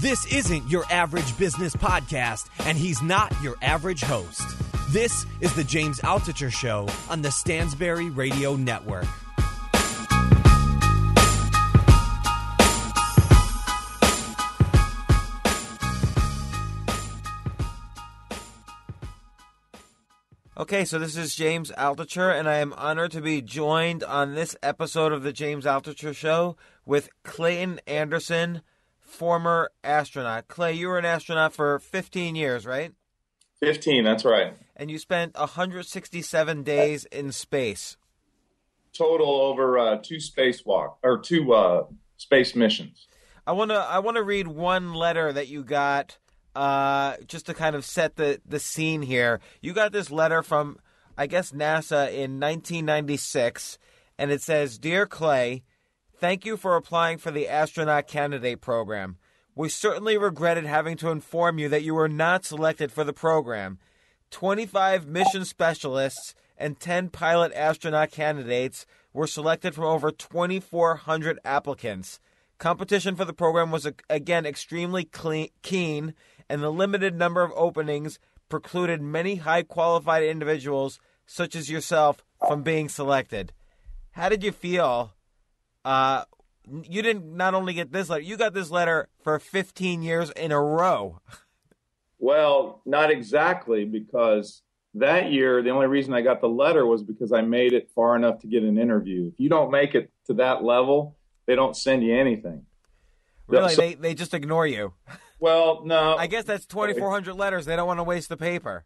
This isn't your average business podcast, and he's not your average host. This is the James Altucher Show on the Stansberry Radio Network. Okay, so this is James Altucher, and I am honored to be joined on this episode of the James Altucher Show with Clayton Anderson, former astronaut. Clay, you were an astronaut for 15 years, right? 15, that's right. And you spent 167 days in space. Total over uh, two spacewalk or two uh, space missions. I want to I want to read one letter that you got uh, just to kind of set the the scene here. You got this letter from I guess NASA in 1996 and it says, "Dear Clay, Thank you for applying for the astronaut candidate program. We certainly regretted having to inform you that you were not selected for the program. 25 mission specialists and 10 pilot astronaut candidates were selected from over 2,400 applicants. Competition for the program was again extremely clean, keen, and the limited number of openings precluded many high qualified individuals, such as yourself, from being selected. How did you feel uh, you didn't not only get this letter, you got this letter for 15 years in a row. Well, not exactly, because that year, the only reason I got the letter was because I made it far enough to get an interview. If you don't make it to that level, they don't send you anything. Really? So, they, they just ignore you? Well, no. I guess that's 2,400 letters. They don't want to waste the paper.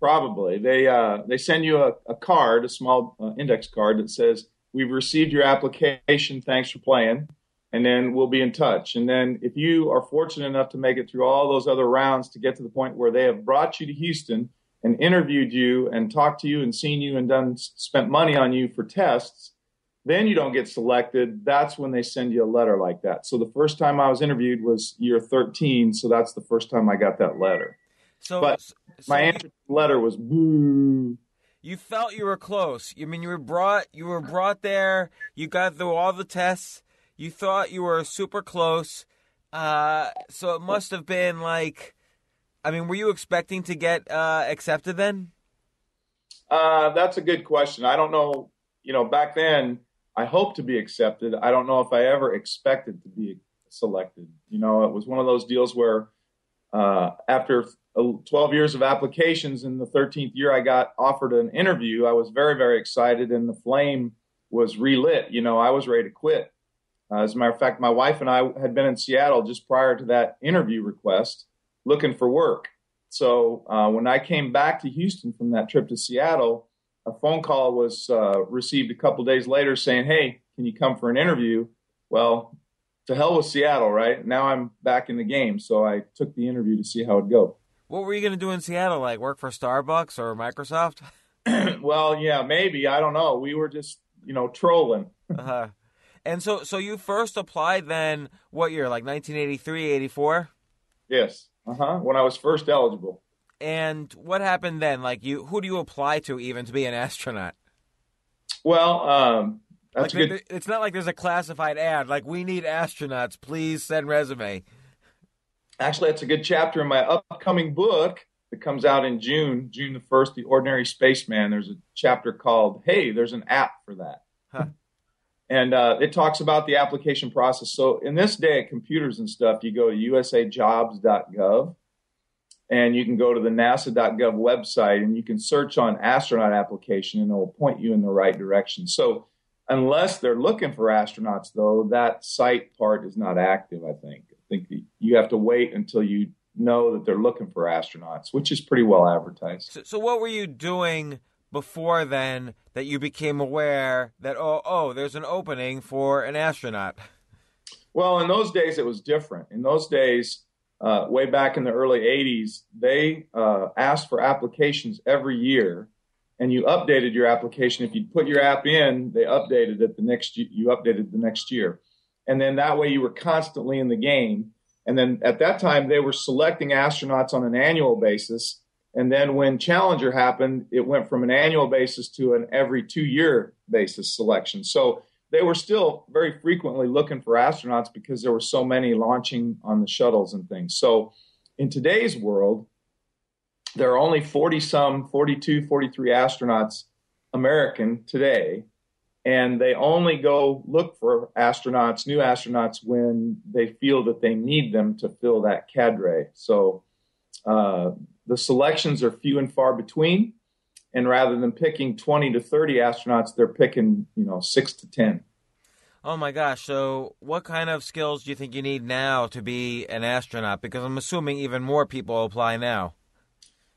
Probably. They, uh, they send you a, a card, a small uh, index card that says, We've received your application. Thanks for playing. And then we'll be in touch. And then if you are fortunate enough to make it through all those other rounds to get to the point where they have brought you to Houston and interviewed you and talked to you and seen you and done spent money on you for tests, then you don't get selected. That's when they send you a letter like that. So the first time I was interviewed was year 13. So that's the first time I got that letter. So, but so my answer to the letter was boo you felt you were close. I mean, you were brought you were brought there. You got through all the tests. You thought you were super close. Uh, so it must have been like, I mean, were you expecting to get uh, accepted then? Uh, that's a good question. I don't know. You know, back then, I hoped to be accepted. I don't know if I ever expected to be selected. You know, it was one of those deals where uh, after 12 years of applications. In the 13th year, I got offered an interview. I was very, very excited, and the flame was relit. You know, I was ready to quit. Uh, as a matter of fact, my wife and I had been in Seattle just prior to that interview request looking for work. So uh, when I came back to Houston from that trip to Seattle, a phone call was uh, received a couple days later saying, Hey, can you come for an interview? Well, to hell with Seattle, right? Now I'm back in the game. So I took the interview to see how it'd go. What were you going to do in Seattle? Like work for Starbucks or Microsoft? well, yeah, maybe. I don't know. We were just, you know, trolling. uh-huh. And so, so you first applied then what year? Like 1983, 84? Yes. Uh huh. When I was first eligible. And what happened then? Like you, who do you apply to even to be an astronaut? Well, um, that's like good. It's not like there's a classified ad like we need astronauts. Please send resume actually, that's a good chapter in my upcoming book that comes out in June, June the 1st, The Ordinary Spaceman. There's a chapter called, Hey, there's an app for that. Huh. and uh, it talks about the application process. So in this day of computers and stuff, you go to usajobs.gov and you can go to the nasa.gov website and you can search on astronaut application and it will point you in the right direction. So unless they're looking for astronauts though, that site part is not active, I think. I think you have to wait until you know that they're looking for astronauts, which is pretty well advertised. So, so what were you doing before then that you became aware that oh oh there's an opening for an astronaut? Well, in those days it was different. In those days, uh, way back in the early '80s, they uh, asked for applications every year, and you updated your application. If you put your app in, they updated it the next. You updated the next year, and then that way you were constantly in the game and then at that time, they were selecting astronauts on an annual basis. And then when Challenger happened, it went from an annual basis to an every two year basis selection. So they were still very frequently looking for astronauts because there were so many launching on the shuttles and things. So in today's world, there are only 40 some, 42, 43 astronauts American today and they only go look for astronauts, new astronauts, when they feel that they need them to fill that cadre. So uh, the selections are few and far between, and rather than picking 20 to 30 astronauts, they're picking you know six to 10. Oh my gosh! So, what kind of skills do you think you need now to be an astronaut? Because I'm assuming even more people apply now.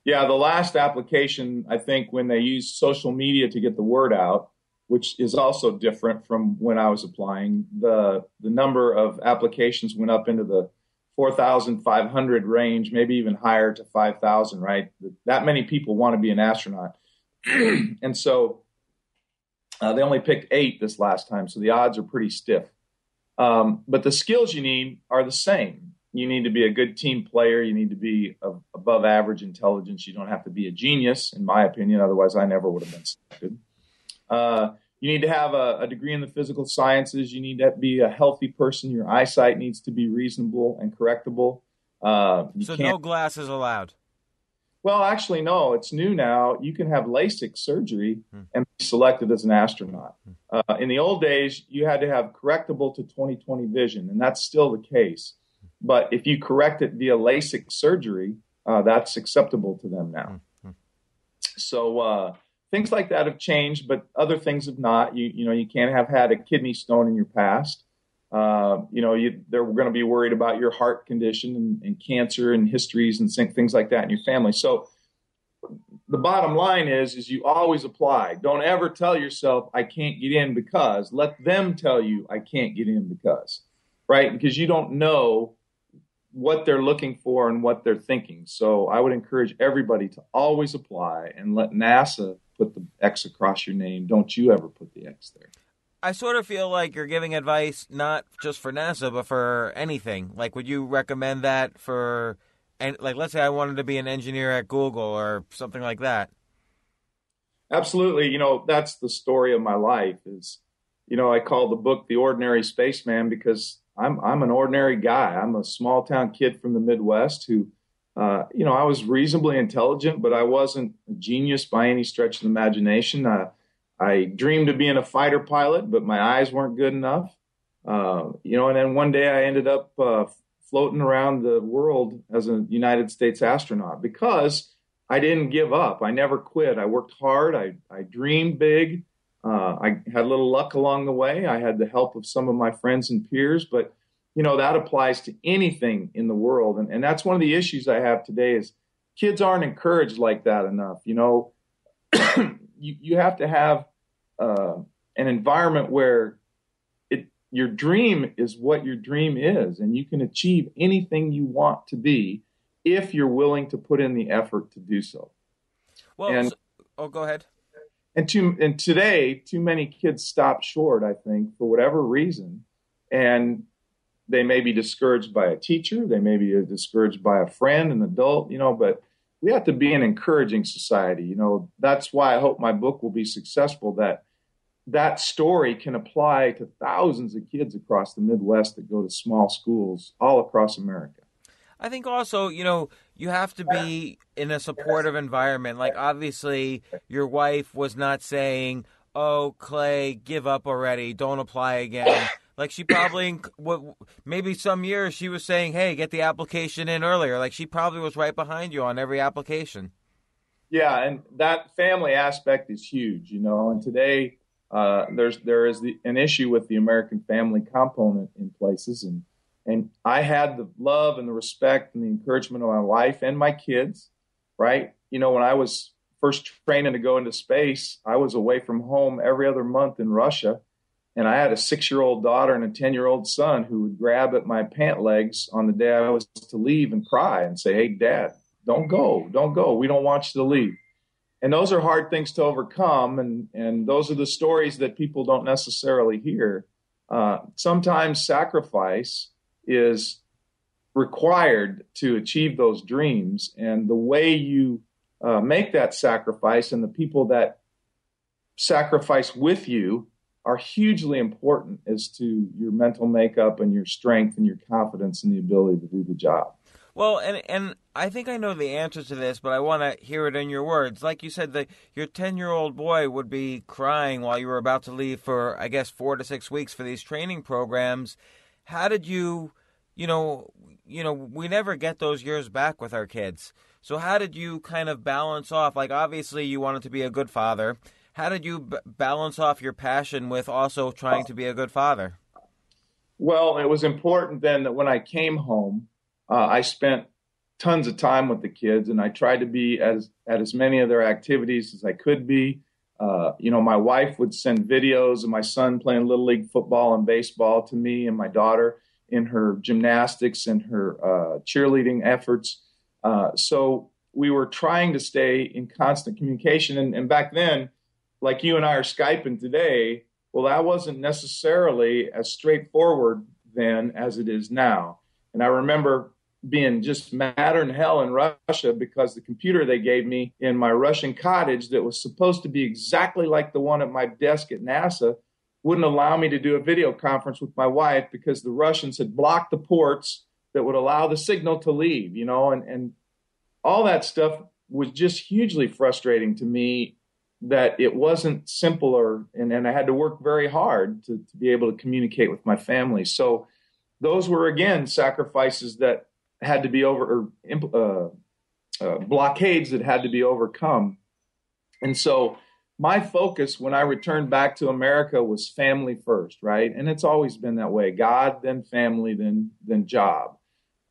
Yeah, the last application, I think, when they used social media to get the word out, which is also different from when I was applying. The the number of applications went up into the 4,500 range, maybe even higher to 5,000. Right, that many people want to be an astronaut, and so uh, they only picked eight this last time. So the odds are pretty stiff. Um, but the skills you need are the same. You need to be a good team player. You need to be above average intelligence. You don't have to be a genius, in my opinion. Otherwise, I never would have been selected. Uh, you need to have a, a, degree in the physical sciences. You need to be a healthy person. Your eyesight needs to be reasonable and correctable. Uh, so no glasses allowed. Well, actually, no. It's new now. You can have LASIK surgery hmm. and be selected as an astronaut. Hmm. Uh, in the old days, you had to have correctable to 20/20 vision, and that's still the case. But if you correct it via LASIK surgery, uh, that's acceptable to them now. Hmm. So uh, things like that have changed, but other things have not. You you know you can't have had a kidney stone in your past. Uh, you know you, they're going to be worried about your heart condition and, and, cancer and histories and things like that in your family. So the bottom line is is you always apply. Don't ever tell yourself I can't get in because. Let them tell you I can't get in because. Right? Because you don't know what they're looking for and what they're thinking. So I would encourage everybody to always apply and let NASA put the X across your name. Don't you ever put the X there. I sort of feel like you're giving advice not just for NASA, but for anything. Like, would you recommend that for, and like, let's say I wanted to be an engineer at Google or something like that? Absolutely. You know, that's the story of my life. Is you know, I call the book "The Ordinary Spaceman" because I'm I'm an ordinary guy. I'm a small town kid from the Midwest who uh, you know, I was reasonably intelligent, but I wasn't a genius by any stretch of the imagination. Uh, I dreamed of being a fighter pilot, but my eyes weren't good enough. Uh, you know, and then one day I ended up uh, floating around the world as a United States astronaut because I didn't give up. I never quit. I worked hard. I, I dreamed big. Uh, I had a little luck along the way. I had the help of some of my friends and peers, but you know that applies to anything in the world. And, and that's one of the issues i have today is kids aren't encouraged like that enough you know? You, you have to have uh, an environment where it your dream is what your dream is and you can achieve anything you want to be if you're willing to put in the effort to do so. Well and, so, oh go ahead. And too and today too many kids stop short i think for whatever reason. And they may be discouraged by a teacher, they may be discouraged by a friend, an adult, you know, but we have to be an encouraging society. You know, that's why I hope my book will be successful that that story can apply to thousands of kids across the Midwest that go to small schools all across America. I think also, you know, you have to be in a supportive environment. Like, obviously, your wife was not saying, "Oh, Clay, give up already. Don't apply again." Like she probably, maybe some years she was saying, "Hey, get the application in earlier." Like she probably was right behind you on every application. Yeah, and that family aspect is huge, you know. And today, uh, there's there is the, an issue with the American family component in places, and and I had the love and the respect and the encouragement of my wife and my kids, right? You know, when I was first training to go into space, I was away from home every other month in Russia. And I had a six year old daughter and a 10 year old son who would grab at my pant legs on the day I was to leave and cry and say, Hey, dad, don't go, don't go. We don't want you to leave. And those are hard things to overcome. And, and those are the stories that people don't necessarily hear. Uh, sometimes sacrifice is required to achieve those dreams. And the way you uh, make that sacrifice and the people that sacrifice with you are hugely important as to your mental makeup and your strength and your confidence and the ability to do the job. Well, and and I think I know the answer to this, but I want to hear it in your words. Like you said, that your ten-year-old boy would be crying while you were about to leave for, I guess, four to six weeks for these training programs. How did you, you know, you know, we never get those years back with our kids. So how did you kind of balance off? Like, obviously, you wanted to be a good father. How did you b- balance off your passion with also trying to be a good father? Well, it was important then that when I came home, uh, I spent tons of time with the kids, and I tried to be as at as many of their activities as I could be. Uh, you know, my wife would send videos of my son playing little league football and baseball to me, and my daughter in her gymnastics and her uh, cheerleading efforts. Uh, so we were trying to stay in constant communication. And, and, back then, like you and I are Skyping today, well, that wasn't necessarily as straightforward then as it is now. And I remember being just madder than hell in Russia because the computer they gave me in my Russian cottage that was supposed to be exactly like the one at my desk at NASA wouldn't allow me to do a video conference with my wife because the Russians had blocked the ports that would allow the signal to leave, you know, and, and all that stuff was just hugely frustrating to me that it wasn't simpler and, and I had to work very hard to, to be able to communicate with my family. So those were again sacrifices that had to be over or uh, uh, blockades that had to be overcome. And so my focus when I returned back to America was family first, right? And it's always been that way: God, then family, then then job.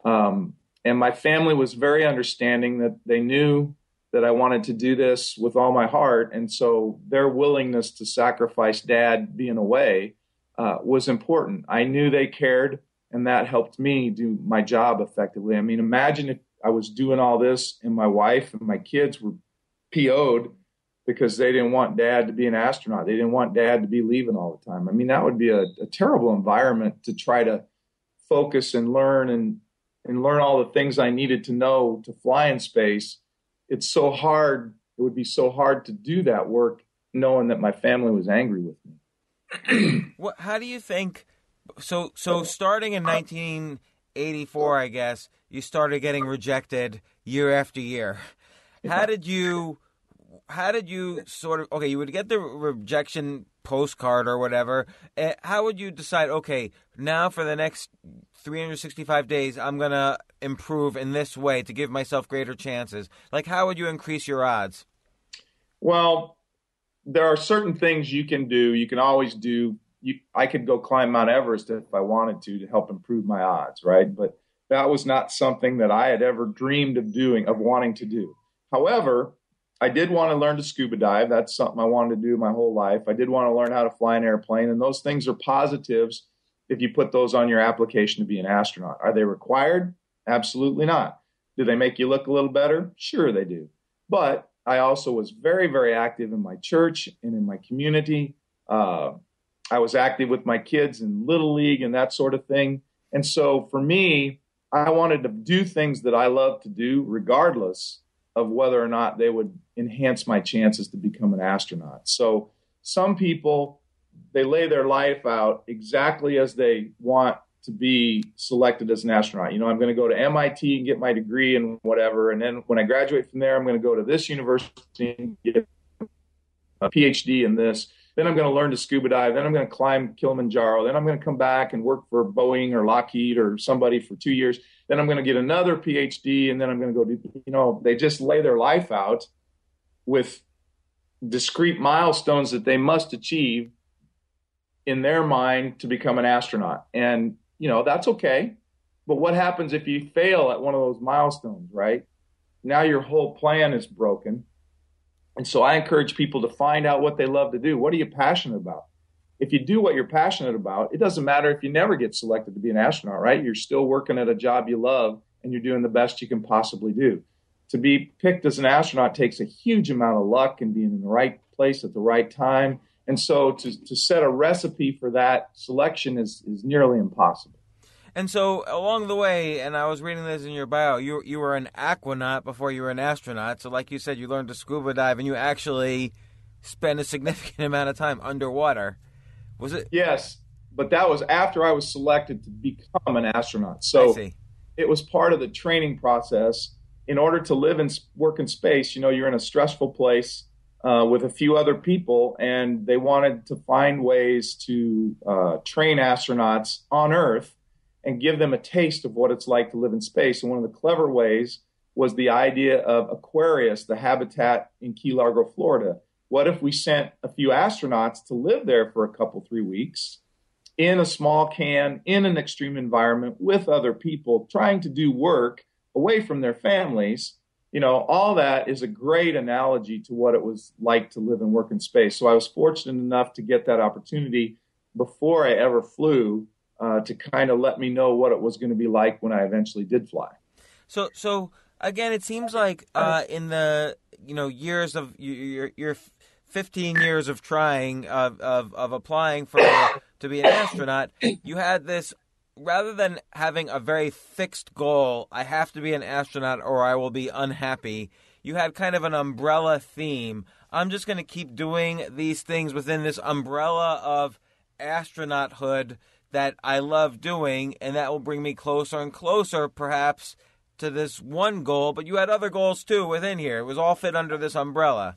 Um, and my family was very understanding that they knew that I wanted to do this with all my heart. And so their willingness to sacrifice dad being away uh, was important. I knew they cared, and that helped me do my job effectively. I mean, imagine if I was doing all this and my wife and my kids were PO'd because they didn't want dad to be an astronaut. They didn't want dad to be leaving all the time. I mean, that would be a, a terrible environment to try to focus and learn and and learn all the things I needed to know to fly in space, it's so hard. It would be so hard to do that work knowing that my family was angry with me. what, how do you think? So, so starting in 1984, I guess you started getting rejected year after year. How did you? How did you sort of? Okay, you would get the rejection postcard or whatever. Eh, how would you decide? Okay, now for the next 365 days, I'm going to improve in this way to give myself greater chances? Like, how would you increase your odds? Well, there are certain things you can do. You can always do. You, I could go climb Mount Everest if I wanted to to help improve my odds, right? But that was not something that I had ever dreamed of doing, of wanting to do. However, I did want to learn to scuba dive. That's something I wanted to do my whole life. I did want to learn how to fly an airplane, and those things are positives if you put those on your application to be an astronaut. Are they required? Absolutely not. Do they make you look a little better? Sure, they do. But I also was very, very active in my church and in my community. Uh, I was active with my kids in Little League and that sort of thing. And so for me, I wanted to do things that I love to do, regardless of whether or not they would enhance my chances to become an astronaut. So some people they lay their life out exactly as they want to be selected as an astronaut. You know, I'm going to go to MIT and get my degree and whatever, and then when I graduate from there, I'm going to go to this university and get a PhD in this. Then I'm going to learn to scuba dive. Then I'm going to climb Kilimanjaro. Then I'm going to come back and work for Boeing or Lockheed or somebody for two years. Then I'm going to get another PhD. And then I'm going to go do, you know, they just lay their life out with discrete milestones that they must achieve in their mind to become an astronaut. And, you know, that's okay. But what happens if you fail at one of those milestones, right? Now your whole plan is broken. And so I encourage people to find out what they love to do. What are you passionate about? If you do what you're passionate about, it doesn't matter if you never get selected to be an astronaut, right? You're still working at a job you love and you're doing the best you can possibly do. To be picked as an astronaut takes a huge amount of luck and being in the right place at the right time. And so to, to set a recipe for that selection is, is nearly impossible. And so along the way, and I was reading this in your bio, you you were an aquanaut before you were an astronaut. So like you said, you learned to scuba dive, and you actually spent a significant amount of time underwater. Was it? Yes, but that was after I was selected to become an astronaut. So it was part of the training process. In order to live and work in space, you know, you're in a stressful place uh, with a few other people, and they wanted to find ways to uh, train astronauts on Earth and give them a taste of what it's like to live in space. And one of the clever ways was the idea of Aquarius, the habitat in Key Largo, Florida. What if we sent a few astronauts to live there for a couple, three weeks in a small can, in an extreme environment with other people, trying to do work away from their families? You know, all that is a great analogy to what it was like to live and work in space. So I was fortunate enough to get that opportunity before I ever flew uh, to kind of let me know what it was going to be like when I eventually did fly. So, so again, it seems like uh, in the you know years of your your 15 years of trying of of, of applying for to be an astronaut, you had this rather than having a very fixed goal. I have to be an astronaut or I will be unhappy. You had kind of an umbrella theme. I'm just going to keep doing these things within this umbrella of astronauthood that I love doing, and that will bring me closer and closer, perhaps, to this one goal. But you had other goals too within here. It was all fit under this umbrella.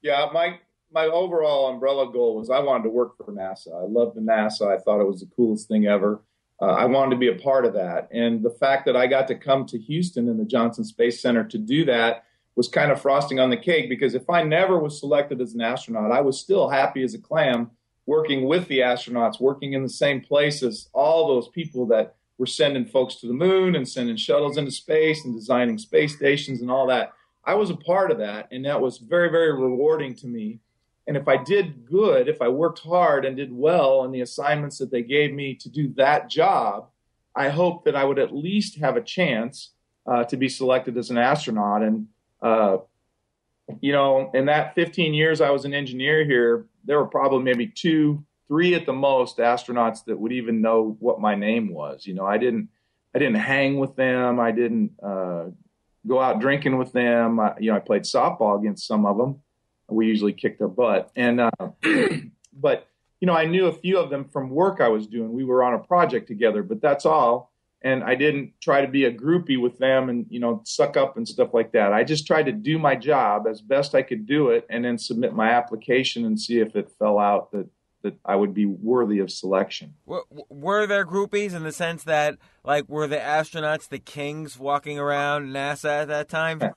Yeah, my my overall umbrella goal was I wanted to work for NASA. I loved NASA. I thought it was the coolest thing ever. Uh, I wanted to be a part of that, and the fact that I got to come to Houston and the Johnson Space Center to do that was kind of frosting on the cake. Because if I never was selected as an astronaut, I was still happy as a clam working with the astronauts, working in the same place as all those people that were sending folks to the moon and sending shuttles into space and designing space stations and all that. I was a part of that, and that was very, very rewarding to me. And if I did good, if I worked hard and did well on the assignments that they gave me to do that job, I hope that I would at least have a chance uh, to be selected as an astronaut. And, uh, you know, in that 15 years I was an engineer here, there were probably maybe two, three at the most astronauts that would even know what my name was. You know, I didn't, I didn't hang with them. I didn't uh, go out drinking with them. I, you know, I played softball against some of them. We usually kicked their butt, and uh, but you know, I knew a few of them from work I was doing. We were on a project together, but that's all and I didn't try to be a groupie with them and you know suck up and stuff like that. I just tried to do my job as best I could do it, and then submit my application and see if it fell out that that I would be worthy of selection. Were, were there groupies in the sense that like were the astronauts the kings walking around NASA at that time?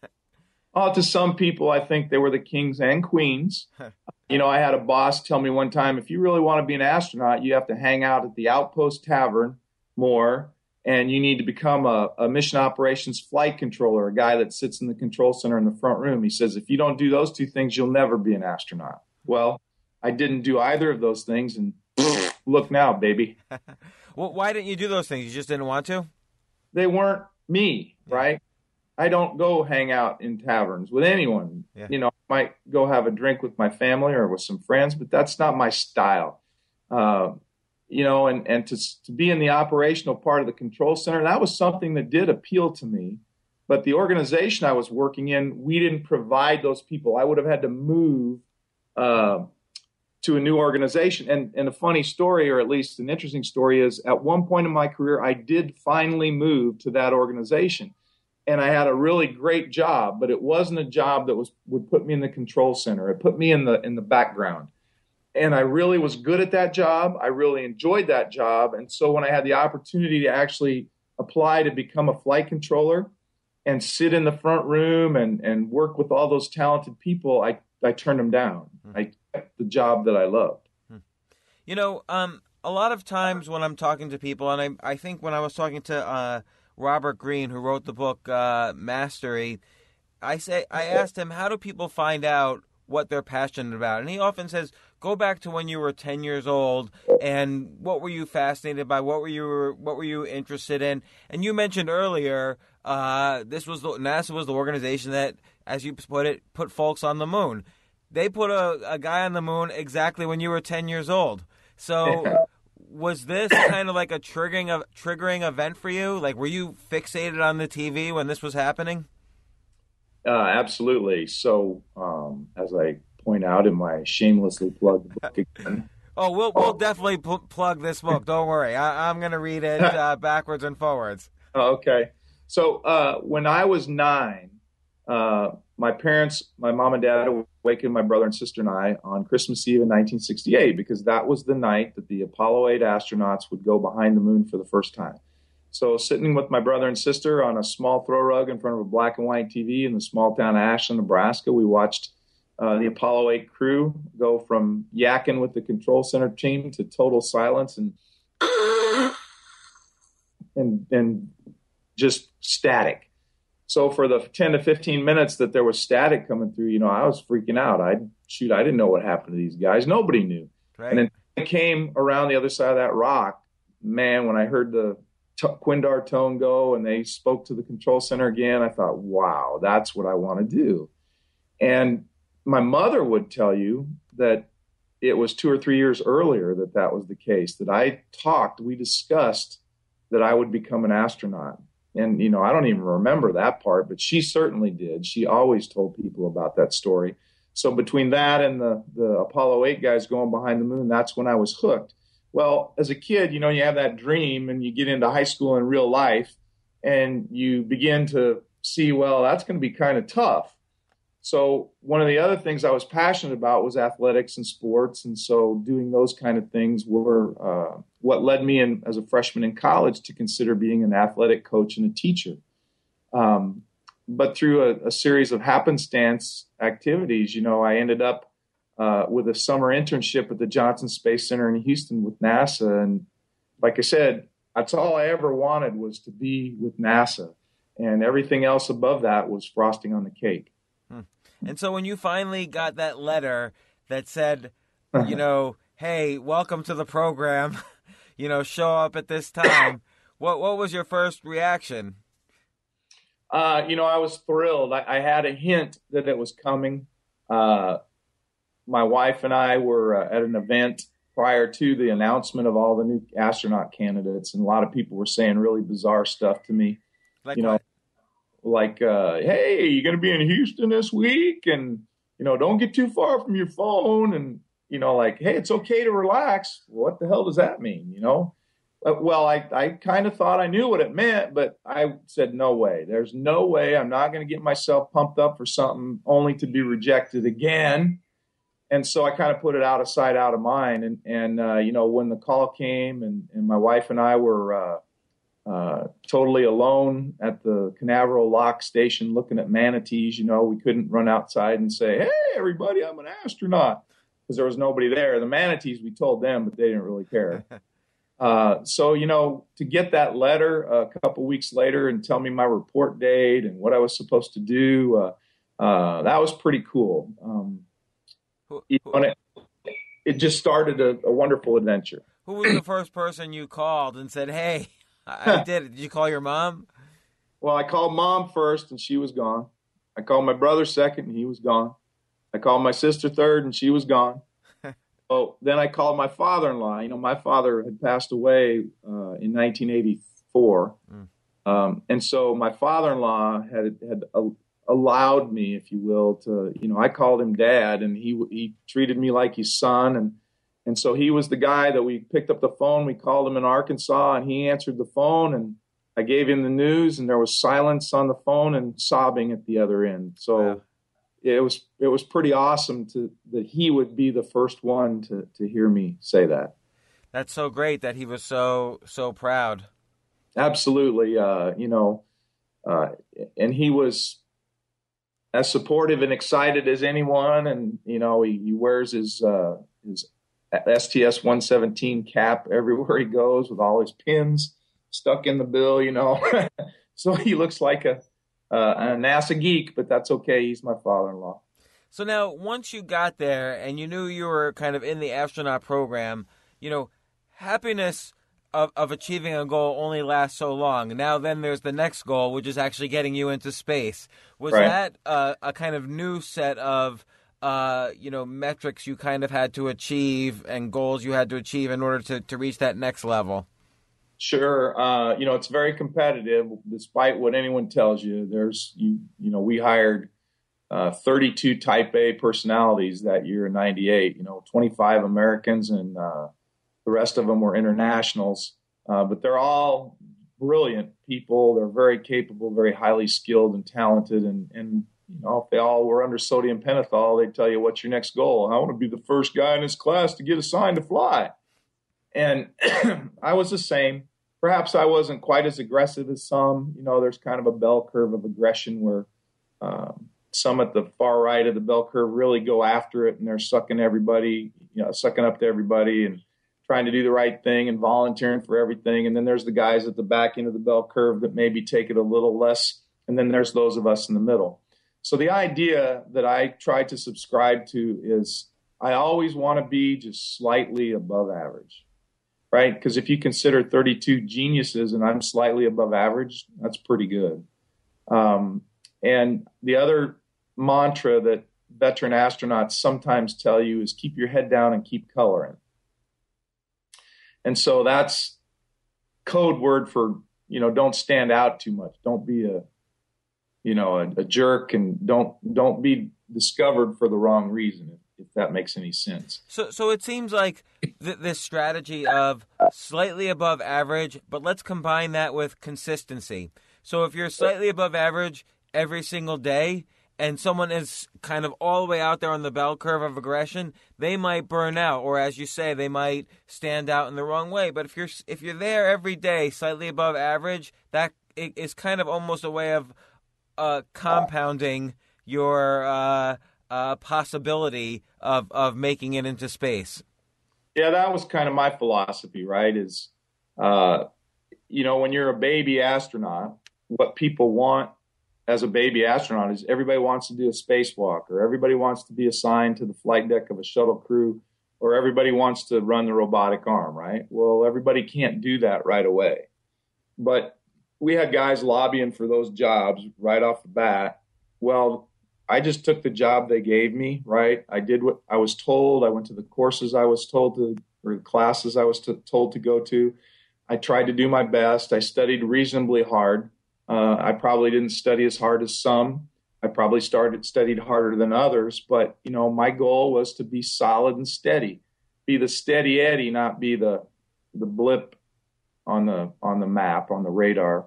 Oh, to some people, I think they were the kings and queens. you know, I had a boss tell me one time, if you really want to be an astronaut, you have to hang out at the Outpost Tavern more and you need to become a, a, mission operations flight controller, a guy that sits in the control center in the front room. He says, if you don't do those two things, you'll never be an astronaut. Well, I didn't do either of those things, and look now, baby. well, why didn't you do those things? You just didn't want to? They weren't me, right? I don't go hang out in taverns with anyone. Yeah. You know, I might go have a drink with my family or with some friends, but that's not my style. Uh, you know, and, and to, to be in the operational part of the control center, that was something that did appeal to me. But the organization I was working in, we didn't provide those people. I would have had to move uh, to a new organization. And, and a funny story, or at least an interesting story, is at one point in my career, I did finally move to that organization. And I had a really great job, but it wasn't a job that was would put me in the control center. It put me in the in the background and I really was good at that job. I really enjoyed that job. And so when I had the opportunity to actually apply to become a flight controller and sit in the front room and, and work with all those talented people, I, I turned them down. Mm-hmm. I kept the job that I loved. Hmm. You know, um, a lot of times when I'm talking to people, and I, I think when I was talking to uh, Robert Greene, who wrote the book uh, Mastery, I say I asked him, how do people find out what they're passionate about? And he often says, go back to when you were 10 years old and what were you fascinated by? What were you what were you interested in? And you mentioned earlier, uh, this was the, NASA was the organization that, as you put it, put folks on the moon. They put a, a guy on the moon exactly when you were 10 years old. So was this kind of like a triggering of triggering event for you? Like, were you fixated on the TV when this was happening? Uh, absolutely. So, um, as I point out in my shamelessly plugged book again. oh, we'll we'll definitely pl- plug this book. Don't worry, I, am going to read it uh, backwards and forwards. Oh, okay. So uh, when I was nine, uh, my parents, my mom and dad, awakened my brother and sister and I on Christmas Eve in 1968 because that was the night that the Apollo 8 astronauts would go behind the moon for the first time. So, sitting with my brother and sister on a small throw rug in front of a black and white TV in the small town of Ashland, Nebraska, we watched uh, the Apollo 8 crew go from yakking with the control center team to total silence and and and just static. So for the 10 to 15 minutes that there was static coming through, you know, I was freaking out. I shoot, I didn't know what happened to these guys. Nobody knew. Right. And then it came around the other side of that rock. Man, when I heard the t- Quindar tone go and they spoke to the control center again, I thought, wow, that's what I want to do. And my mother would tell you that it was two or three years earlier that that was the case that i talked we discussed that i would become an astronaut and you know i don't even remember that part but she certainly did. She always told people about that story. So between that and the the apollo 8 guys going behind the moon that's when i was hooked. Well as a kid you know you have that dream and you get into high school and real life and you begin to see well that's going to be kind of tough so one of the other things I was passionate about was athletics and sports, and so doing those kind of things were uh, what led me in as a freshman in college to consider being an athletic coach and a teacher. Um, but through a, a, series of happenstance activities, you know, I ended up uh, with a summer internship at the Johnson Space Center in Houston with NASA, and like I said, that's all I ever wanted was to be with NASA, and everything else above that was frosting on the cake. And so when you finally got that letter that said, you know, hey, welcome to the program, you know, show up at this time, what what was your first reaction? Uh, you know, I was thrilled. I, I, had a hint that it was coming. Uh, my wife and I were uh, at an event prior to the announcement of all the new astronaut candidates, and a lot of people were saying really bizarre stuff to me. Like you what? Like, uh, hey, you're going to be in Houston this week, and you know, don't get too far from your phone, and you know, like, hey, it's okay to relax. What the hell does that mean? You know? Uh, well, I, I kind of thought I knew what it meant, but I said, no way. There's no way I'm not going to get myself pumped up for something only to be rejected again. And so I kind of put it out of sight, out of mind. And, and uh, you know, when the call came and, and my wife and I were uh, uh, totally alone at the Canaveral Lock Station looking at manatees. You know, we couldn't run outside and say, "Hey, everybody, I'm an astronaut," because there was nobody there. The manatees, we told them, but they didn't really care. Uh, so, you know, to get that letter a couple weeks later and tell me my report date and what I was supposed to do, uh, uh that was pretty cool. Um, you know, it, it, just started a, a wonderful adventure. Who was the first person you called and said, "Hey"? I did. Did you call your mom? Well, I called mom first, and she was gone. I called my brother second, and he was gone. I called my sister third, and she was gone. oh, then I called my father-in-law. You know, my father had passed away uh, in 1984, mm. um, and so my father-in-law had had allowed me, if you will, to you know, I called him dad, and he he treated me like his son, and and so he was the guy that we picked up the phone. We called him in Arkansas, and he answered the phone. And I gave him the news, and there was silence on the phone and sobbing at the other end. So it was it was pretty awesome to that he would be the first one to to hear me say that. That's so great that he was so so proud. Absolutely, uh, you know, uh, and he was as supportive and excited as anyone, and you know, he, he wears his uh, his STS 117 cap everywhere he goes with all his pins stuck in the bill, you know. so he looks like a, uh, a NASA geek, but that's okay. He's my father-in-law. So now, once you got there and you knew you were kind of in the astronaut program, you know, happiness of, of achieving a goal only lasts so long. Now, then there's the next goal, which is actually getting you into space. Was right. that uh, a kind of new set of uh, you know metrics you kind of had to achieve and goals you had to achieve in order to, to reach that next level? Sure. Uh, you know, it's very competitive, despite what anyone tells you. There's, you, you know, we hired uh, 32 Type A personalities that year in '98. You know, 25 Americans, and uh, the rest of them were internationals. Uh, but they're all brilliant people. They're very capable, very highly skilled and talented. And, and you know, if they all were under sodium pentothal, they'd tell you, "What's your next goal?" I want to be the first guy in this class to get assigned to fly. And I was the same. Perhaps I wasn't quite as aggressive as some. You know, there's kind of a bell curve of aggression where um, some at the far right of the bell curve really go after it and they're sucking everybody, you know, sucking up to everybody and trying to do the right thing and volunteering for everything. And then there's the guys at the back end of the bell curve that maybe take it a little less. And then there's those of us in the middle. So the idea that I try to subscribe to is I always want to be just slightly above average right? Because if you consider 32 geniuses and I'm slightly above average, that's pretty good. Um, and the other mantra that veteran astronauts sometimes tell you is keep your head down and keep coloring. And so that's code word for, you know, don't stand out too much. Don't be a, you know, a, a jerk and don't, don't be discovered for the wrong reason if that makes any sense. So, so it seems like th- this strategy of slightly above average, but let's combine that with consistency. So, if you're slightly above average every single day, and someone is kind of all the way out there on the bell curve of aggression, they might burn out, or as you say, they might stand out in the wrong way. But if you're if you're there every day, slightly above average, that is kind of almost a way of uh, compounding your. Uh, uh, possibility of of making it into space. Yeah, that was kind of my philosophy, right? Is uh, you know, when you're a baby astronaut, what people want as a baby astronaut is everybody wants to do a spacewalk, or everybody wants to be assigned to the flight deck of a shuttle crew, or everybody wants to run the robotic arm, right? Well, everybody can't do that right away. But we had guys lobbying for those jobs right off the bat. Well, I just took the job they gave me, right? I did what I was told. I went to the courses I was told to, or the classes I was to, told to go to. I tried to do my best. I studied reasonably hard. Uh, I probably didn't study as hard as some. I probably started studied harder than others, but you know, my goal was to be solid and steady, be the steady Eddie, not be the the blip on the on the map on the radar.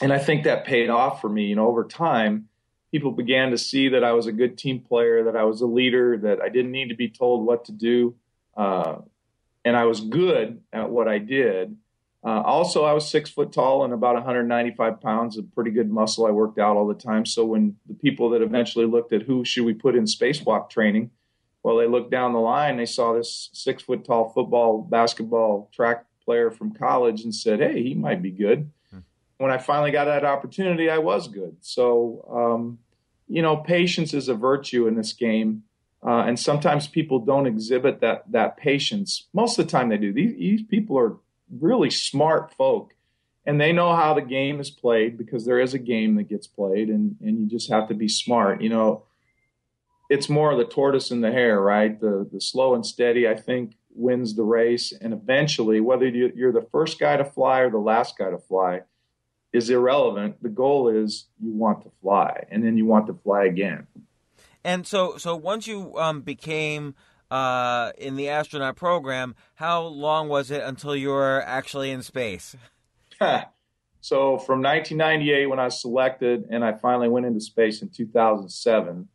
And I think that paid off for me. You know, over time, people began to see that I was a good team player, that I was a leader, that I didn't need to be told what to do, uh, and I was good at what I did. Uh, also, I was six foot tall and about 195 pounds of pretty good muscle. I worked out all the time. So when the people that eventually looked at who should we put in spacewalk training, well, they looked down the line. They saw this six foot tall football, basketball, track player from college and said, "Hey, he might be good." when I finally got that opportunity, I was good. So, um, you know, patience is a virtue in this game. Uh, and sometimes people don't exhibit that that patience. Most of the time, they do. These, these people are really smart folk, and they know how the game is played because there is a game that gets played, and and you just have to be smart. You know, it's more the tortoise and the hare, right? The the slow and steady, I think, wins the race, and eventually, whether you're the first guy to fly or the last guy to fly, is irrelevant. The goal is you want to fly, and then you want to fly again. And so, so once you um, became uh, in the astronaut program, how long was it until you were actually in space? so, from 1998, when I was selected, and I finally went into space in 2007.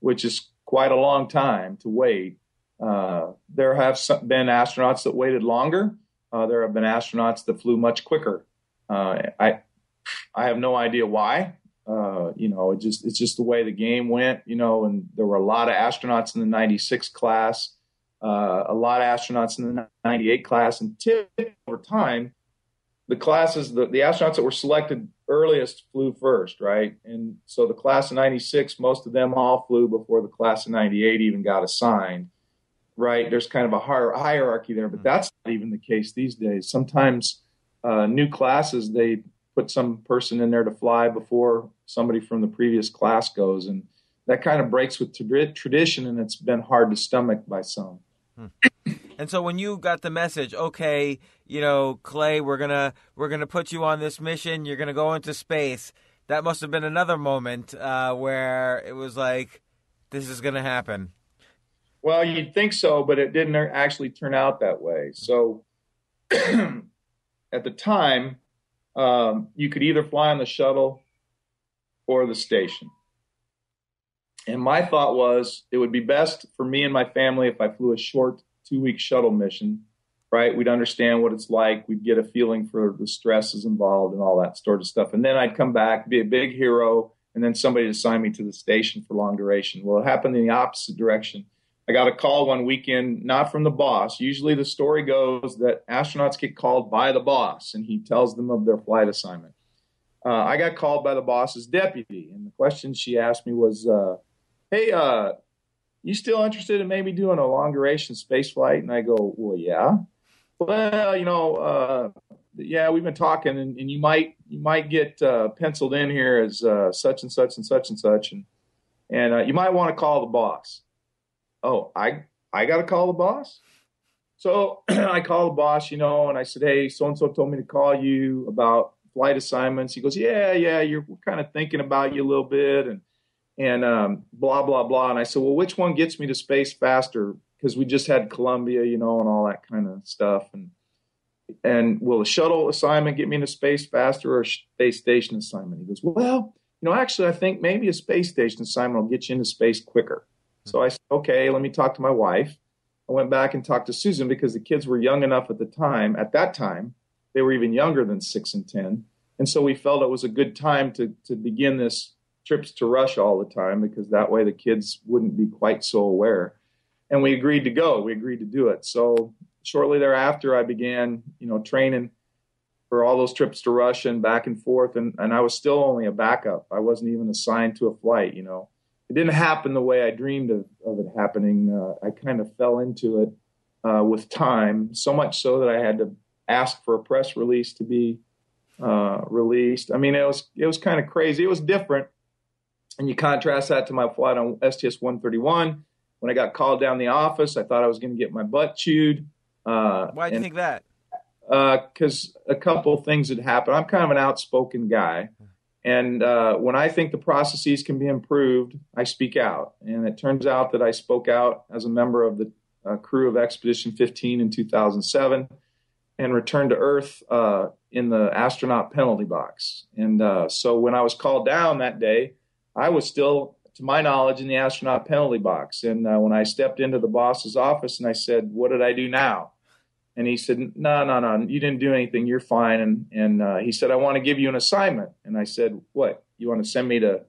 which is quite a long time to wait. Uh, there have been astronauts that waited longer. Uh, there have been astronauts that flew much quicker. Uh, I I have no idea why. Uh, you know, it just it's just the way the game went. You know, and there were a lot of astronauts in the '96 class, uh, a lot of astronauts in the '98 class, and over time, the classes the, the astronauts that were selected earliest flew first, right? And so the class of '96, most of them all flew before the class of '98 even got assigned right? There's kind of a hierarchy there, but hmm. that's not even the case these days. Sometimes uh, new classes they put some person in there to fly before somebody from the previous class goes, and that kind of breaks with tra- tradition, and it's been hard to stomach by some. Hmm. And so when you got the message, okay, you know, Clay, we're gonna we're gonna put you on this mission. You're gonna go into space. That must have been another moment uh, where it was like, this is gonna happen. Well, you'd think so, but it didn't actually turn out that way. So at the time, um, you could either fly on the shuttle or the station. And my thought was it would be best for me and my family if I flew a short two week shuttle mission, right? We'd understand what it's like. We'd get a feeling for the stresses involved and all that sort of stuff. And then I'd come back, be a big hero, and then somebody would assign me to the station for long duration. Well, it happened in the opposite direction. I got a call one weekend, not from the boss. Usually the story goes that astronauts get called by the boss and he tells them of their flight assignment. Uh, I got called by the boss's deputy, and the question she asked me was, uh, Hey, uh, you still interested in maybe doing a long duration space flight? And I go, Well, yeah. Well, you know, uh, yeah, we've been talking, and, and, you might you might get uh, penciled in here as uh, such and such and such and such, and and you might want to call the boss oh, I I got to call the boss. So I call the boss, you know, and I said, hey, so and so told me to call you about flight assignments. He goes, yeah, yeah, you're kind of thinking about you a little bit, and and um, blah blah blah. And I said, well, which one gets me to space faster? Because we just had Columbia, you know, and all that kind of stuff, and and will a shuttle assignment get me into space faster or a space station assignment? He goes, well, you know, actually, I think maybe a space station assignment will get you into space quicker. So I said, okay, let me talk to my wife. I went back and talked to Susan because the kids were young enough at the time. At that time, they were even younger than six and 10. And so we felt it was a good time to, to begin this trips to Russia all the time because that way the kids wouldn't be quite so aware. And we agreed to go. We agreed to do it. So shortly thereafter, I began, you know, training for all those trips to Russia and back and forth. And, and I was still only a backup. I wasn't even assigned to a flight, you know it didn't happen the way I dreamed of, of it happening. Uh, I kind of fell into it uh, with time, so much so that I had to ask for a press release to be uh, released. I mean, it was it was kind of crazy. It was different, and you contrast that to my flight on STS 131. When I got called down the office, I thought I was going to get my butt chewed. Uh, Why do you think that? Because uh, a couple things had happened. I'm kind of an outspoken guy. And uh, when I think the processes can be improved, I speak out. And it turns out that I spoke out as a member of the uh, crew of Expedition 15 in 2007 and returned to Earth uh, in the astronaut penalty box. And uh, so when I was called down that day, I was still, to my knowledge, in the astronaut penalty box. And uh, when I stepped into the boss's office and I said, What did I do now? And he said, no, no, no, you didn't do anything. You're fine. And, and uh, he said, I want to give you an assignment. And I said, what? You want to send me to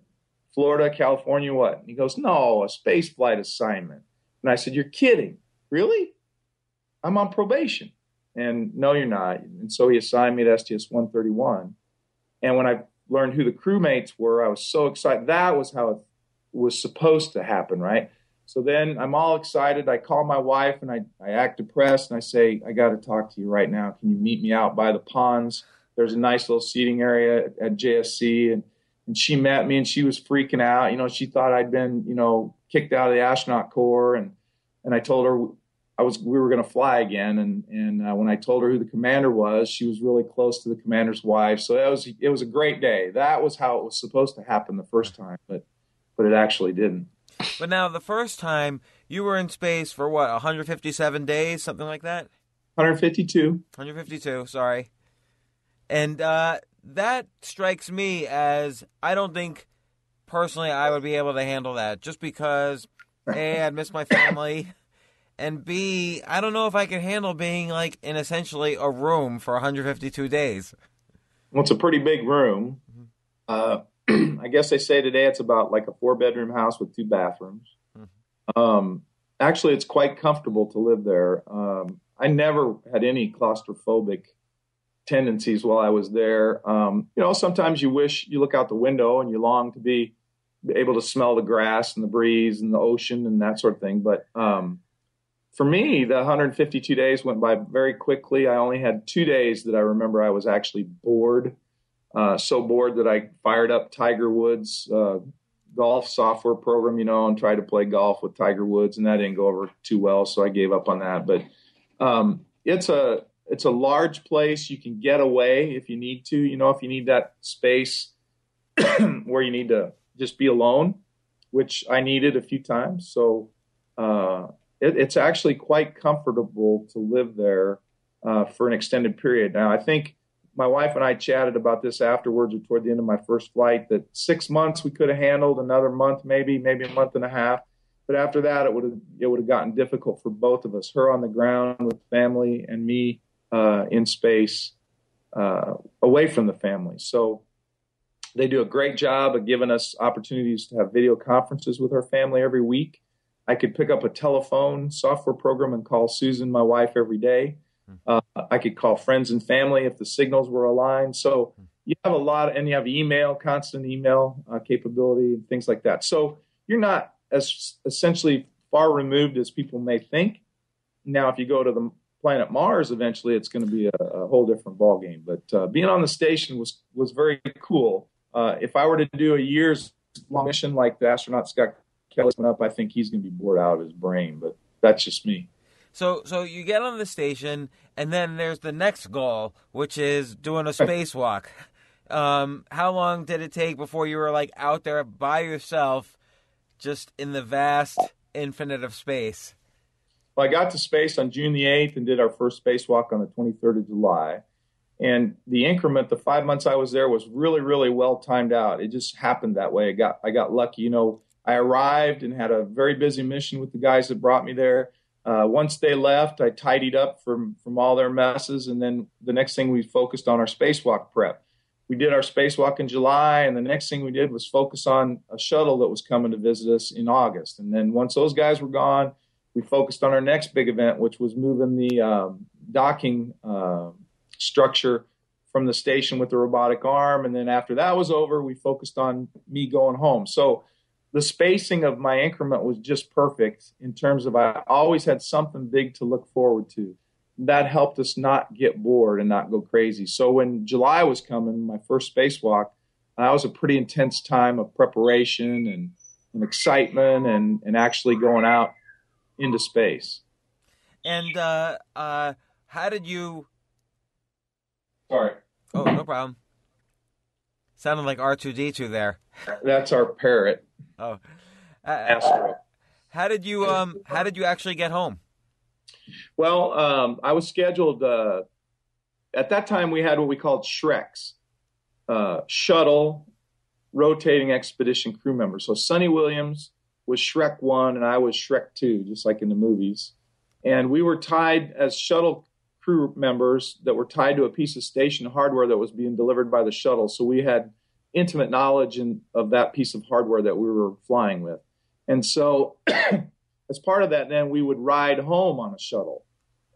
Florida, California, what? And he goes, no, a space flight assignment. And I said, you're kidding. Really? I'm on probation. And no, you're not. And so he assigned me to STS 131. And when I learned who the crewmates were, I was so excited. That was how it was supposed to happen, right? So then I'm all excited. I call my wife and I, I act depressed and I say, I got to talk to you right now. Can you meet me out by the ponds? There's a nice little seating area at, JSC. And, and she met me and she was freaking out. You know, she thought I'd been, you know, kicked out of the astronaut corps. And, and I told her I was, we were going to fly again. And, and uh, when I told her who the commander was, she was really close to the commander's wife. So it was, it was a great day. That was how it was supposed to happen the first time, but, but it actually didn't. But now the first time you were in space for what, 157 days, something like that? 152. 152, sorry. And uh, that strikes me as I don't think personally I would be able to handle that just because A, I'd miss my family. And B, I don't know if I can handle being like in essentially a room for 152 days. Well, it's a pretty big room. Uh, I guess they say today it's about like a four bedroom house with two bathrooms. Um, actually, it's quite comfortable to live there. Um, I never had any claustrophobic tendencies while I was there. Um, you know, sometimes you wish you look out the window and you long to be able to smell the grass and the breeze and the ocean and that sort of thing. But um, for me, the 152 days went by very quickly. I only had two days that I remember I was actually bored. Uh, so bored that I fired up Tiger Woods uh, golf software program, you know, and tried to play golf with Tiger Woods, and that didn't go over too well, so I gave up on that. But um, it's a it's a large place. You can get away if you need to. You know, if you need that space where you need to just be alone, which I needed a few times. So uh, it, it's actually quite comfortable to live there uh, for an extended period. Now, I think my wife and I chatted about this afterwards or toward the end of my first flight that six months we could have handled, another month maybe, maybe a month and a half. But after that, it would have it would have gotten difficult for both of us. Her on the ground with family, and me uh, in space uh, away from the family. So they do a great job of giving us opportunities to have video conferences with our family every week. I could pick up a telephone software program and call Susan, my wife, every day. Uh, I could call friends and family if the signals were aligned. So you have a lot, and you have email, constant email uh, capability, and things like that. So you're not as essentially far removed as people may think. Now, if you go to the planet Mars, eventually it's going to be a, a whole different ballgame. But uh, being on the station was was very cool. Uh, if I were to do a year's long mission like the astronaut Scott Kelly went up, I think he's going to be bored out of his brain. But that's just me. So, so you get on the station, and then there's the next goal, which is doing a spacewalk. Um, how long did it take before you were like out there by yourself, just in the vast infinite of space? Well, I got to space on June the 8th and did our first spacewalk on the 23rd of July. And the increment, the five months I was there, was really, really well timed out. It just happened that way. I got, I got lucky. You know, I arrived and had a very busy mission with the guys that brought me there. Uh, once they left, I tidied up from from all their messes, and then the next thing we focused on our spacewalk prep. We did our spacewalk in July, and the next thing we did was focus on a shuttle that was coming to visit us in August. And then once those guys were gone, we focused on our next big event, which was moving the um, docking uh, structure from the station with the robotic arm. And then after that was over, we focused on me going home. So the spacing of my increment was just perfect in terms of I always had something big to look forward to. That helped us not get bored and not go crazy. So when July was coming, my first spacewalk, that was a pretty intense time of preparation and, and excitement and, and actually going out into space. And uh, uh, how did you? Sorry. Oh, no problem. Sounded like R two D two there. That's our parrot. Oh, uh, uh, how did you um? How did you actually get home? Well, um, I was scheduled. Uh, at that time, we had what we called Shreks, uh, shuttle rotating expedition crew members. So Suni Williams was Shrek one, and I was Shrek two, just like in the movies. And we were tied as shuttle crew members that were tied to a piece of station hardware that was being delivered by the shuttle. So we had intimate knowledge in, of that piece of hardware that we were flying with. And so, as part of that, then we would ride home on a shuttle.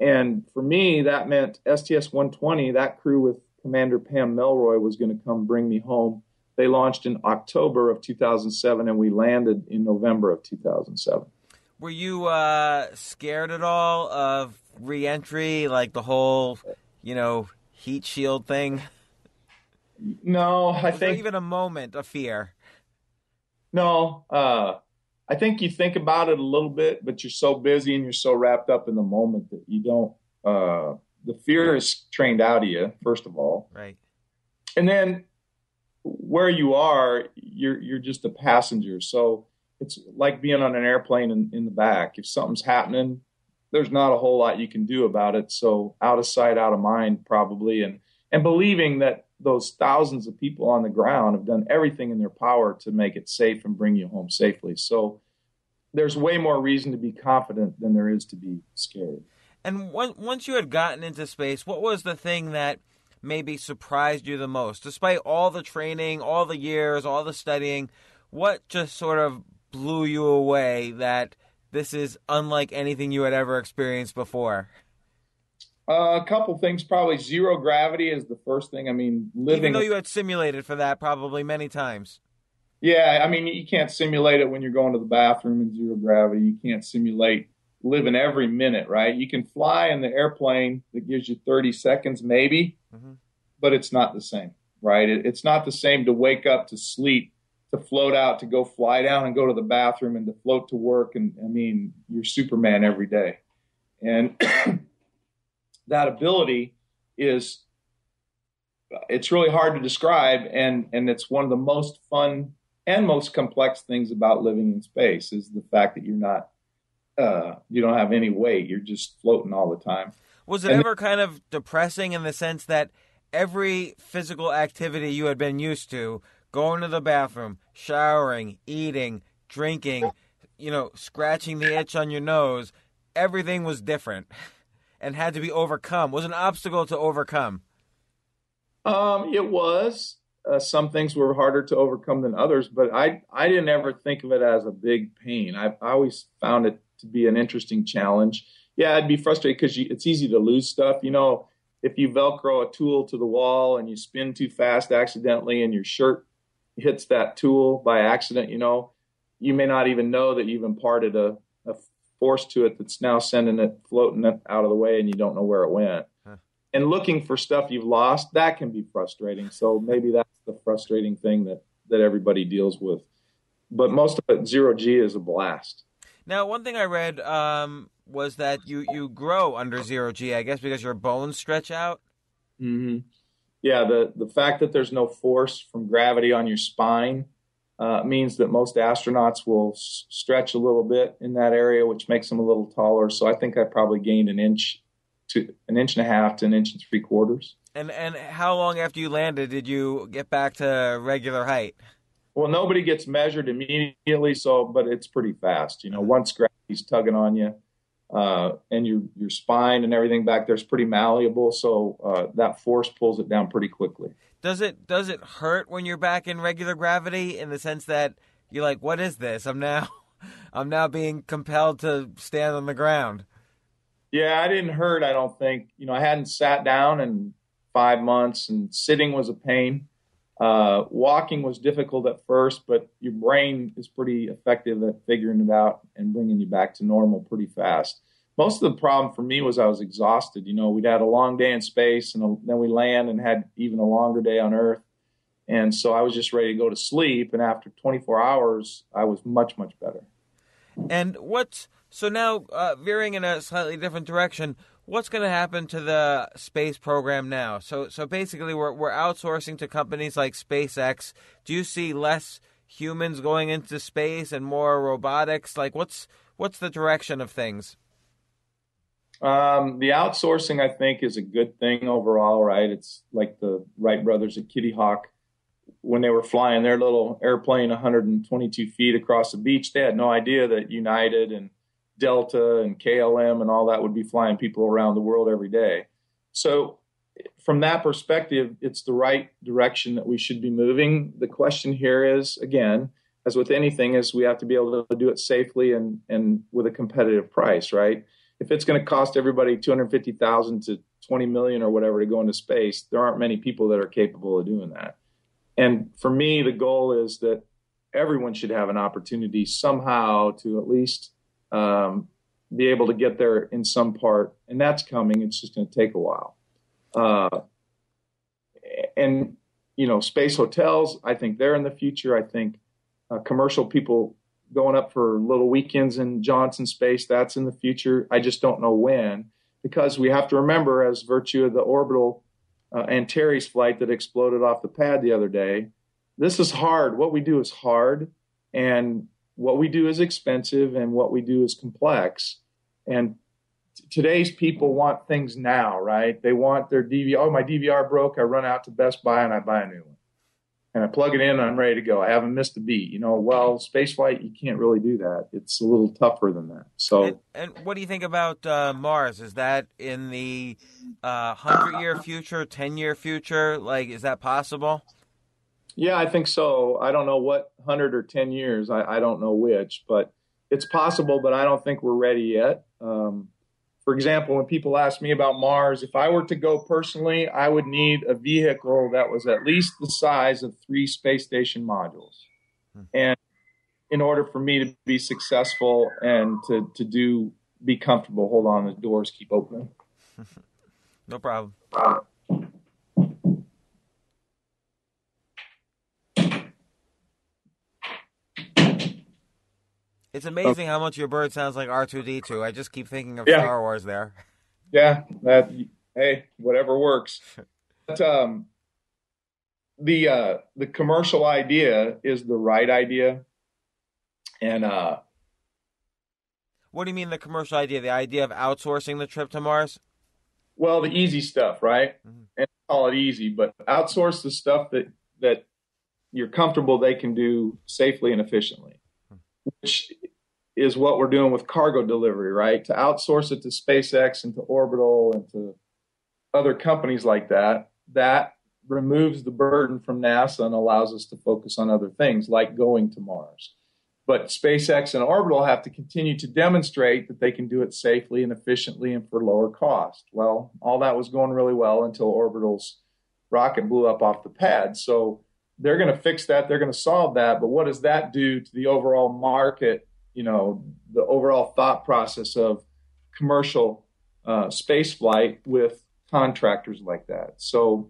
And for me, that meant STS 120, that crew with Commander Pam Melroy was going to come bring me home. They launched in October of 2007, and we landed in November of 2007. Were you uh, scared at all of reentry, like the whole, you know, heat shield thing? No, I Was think even a moment of fear. No, uh, I think you think about it a little bit, but you're so busy and you're so wrapped up in the moment that you don't. Uh, the fear is trained out of you, first of all, right? And then where you are, you're you're just a passenger. So it's like being on an airplane in, in the back. If something's happening, there's not a whole lot you can do about it. So out of sight, out of mind, probably, and and believing that those thousands of people on the ground have done everything in their power to make it safe and bring you home safely. So there's way more reason to be confident than there is to be scared. And once you had gotten into space, what was the thing that maybe surprised you the most? Despite all the training, all the years, all the studying, what just sort of blew you away that this is unlike anything you had ever experienced before? Uh, a couple things, probably zero gravity is the first thing. I mean, living. Even though you had simulated for that probably many times. Yeah, I mean, you can't simulate it when you're going to the bathroom in zero gravity. You can't simulate living every minute, right? You can fly in the airplane that gives you 30 seconds, maybe, mm-hmm. but it's not the same, right? It, it's not the same to wake up to sleep, to float out, to go fly down and go to the bathroom, and to float to work. And I mean, you're Superman every day. And that ability is it's really hard to describe and and it's one of the most fun and most complex things about living in space is the fact that you're not uh, you don't have any weight you're just floating all the time was it and ever kind of depressing in the sense that every physical activity you had been used to going to the bathroom showering eating drinking you know scratching the itch on your nose everything was different and had to be overcome? Was an obstacle to overcome? Um, it was. Uh, some things were harder to overcome than others, but I I didn't ever think of it as a big pain. I, I always found it to be an interesting challenge. Yeah, I'd be frustrated because it's easy to lose stuff. You know, if you Velcro a tool to the wall and you spin too fast accidentally, and your shirt hits that tool by accident, you know, you may not even know that you've imparted a, a force to it that's now sending it floating out of the way and you don't know where it went. Huh. And looking for stuff you've lost, that can be frustrating. So maybe that's the frustrating thing that, that everybody deals with. But most of it, zero G is a blast. Now, one thing I read um, was that you, you grow under zero G, I guess, because your bones stretch out. Mm-hmm. Yeah, the, the fact that there's no force from gravity on your spine uh, means that most astronauts will s- stretch a little bit in that area, which makes them a little taller. So I think I probably gained an inch to an inch and a half to an inch and three quarters. And and how long after you landed did you get back to regular height? Well, nobody gets measured immediately, so but it's pretty fast. You know, once gravity's tugging on you, uh, and your your spine and everything back there is pretty malleable, so uh, that force pulls it down pretty quickly. Does it does it hurt when you're back in regular gravity in the sense that you're like, what is this? I'm now I'm now being compelled to stand on the ground. Yeah, I didn't hurt. I don't think. You know, I hadn't sat down in five months, and sitting was a pain. Uh, walking was difficult at first, but your brain is pretty effective at figuring it out and bringing you back to normal pretty fast most of the problem for me was I was exhausted. You know, we'd had a long day in space, and then we land and had even a longer day on Earth, and so I was just ready to go to sleep. And after 24 hours, I was much much better. And what's so now uh, veering in a slightly different direction? What's going to happen to the space program now? So so basically, we're we're outsourcing to companies like SpaceX. Do you see less humans going into space and more robotics? Like what's what's the direction of things? Um, the outsourcing, I think, is a good thing overall, right? It's like the Wright brothers at Kitty Hawk when they were flying their little airplane 122 feet across the beach. They had no idea that United and Delta and KLM and all that would be flying people around the world every day. So, from that perspective, it's the right direction that we should be moving. The question here is, again, as with anything, is we have to be able to do it safely and and with a competitive price, right? if it's going to cost everybody 250,000 to 20 million or whatever to go into space, there aren't many people that are capable of doing that. And for me, the goal is that everyone should have an opportunity somehow to at least um, be able to get there in some part, and that's coming. It's just going to take a while. Uh, and you know, space hotels, I think they're in the future. I think uh, commercial people going up for little weekends in Johnson space. That's in the future. I just don't know when because we have to remember, as virtue of the orbital uh, Terry's flight that exploded off the pad the other day, this is hard. What we do is hard, and what we do is expensive, and what we do is complex. And today's people want things now, right? They want their DVR. Oh, my DVR broke. I run out to Best Buy and I buy a new one. And I plug it in and I'm ready to go. I haven't missed a beat. You know, well, spaceflight, you can't really do that. It's a little tougher than that. So, And, and what do you think about uh, Mars? Is that in the uh, hundred year future, ten year future? Like, is that possible? Yeah, I think so. I don't know what 100 or 10 years. I, I don't know which, but it's possible, but I don't think we're ready yet. Um, for example, when people ask me about Mars, if I were to go personally, I would need a vehicle that was at least the size of three space station modules. And in order for me to be successful and to, to do be comfortable, hold on, the doors keep opening. No problem. It's amazing how much your bird sounds like R two D two. I just keep thinking of Yeah. Star Wars there. Yeah, that hey, whatever works. But um, the uh, the commercial idea is the right idea, and uh, What do you mean the commercial idea? The idea of outsourcing the trip to Mars? well, the easy stuff, right? And call it easy, but outsource the stuff that that you're comfortable they can do safely and efficiently, which is what we're doing with cargo delivery, right? To outsource it to SpaceX and to Orbital and to other companies like that, that removes the burden from NASA and allows us to focus on other things like going to Mars. But SpaceX and Orbital have to continue to demonstrate that they can do it safely and efficiently and for lower cost. Well, all that was going really well until Orbital's rocket blew up off the pad. So they're going to fix that. They're going to solve that. But what does that do to the overall market? You know, the overall thought process of commercial uh, space flight with contractors like that. So,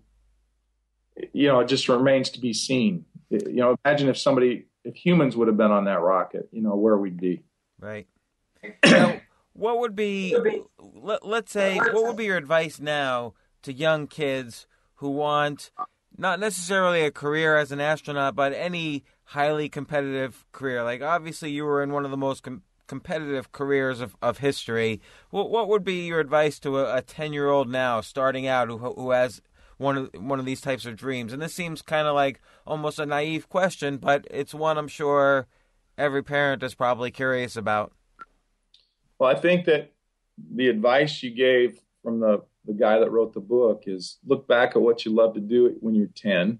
you know, it just remains to be seen. You know, imagine if somebody, if humans would have been on that rocket, you know, where we'd be. Right. now, what would be let, let's say what would be your advice now to young kids who want not necessarily a career as an astronaut but any highly competitive career. Like obviously you were in one of the most com- competitive careers of, of history. What, what would be your advice to a 10 year old now starting out who, who has one of one of these types of dreams? And this seems kind of like almost a naive question but it's one i'm sure every parent is probably curious about. Well, I think that the advice you gave from the, the guy that wrote the book is look back at what you love to do when you're 10.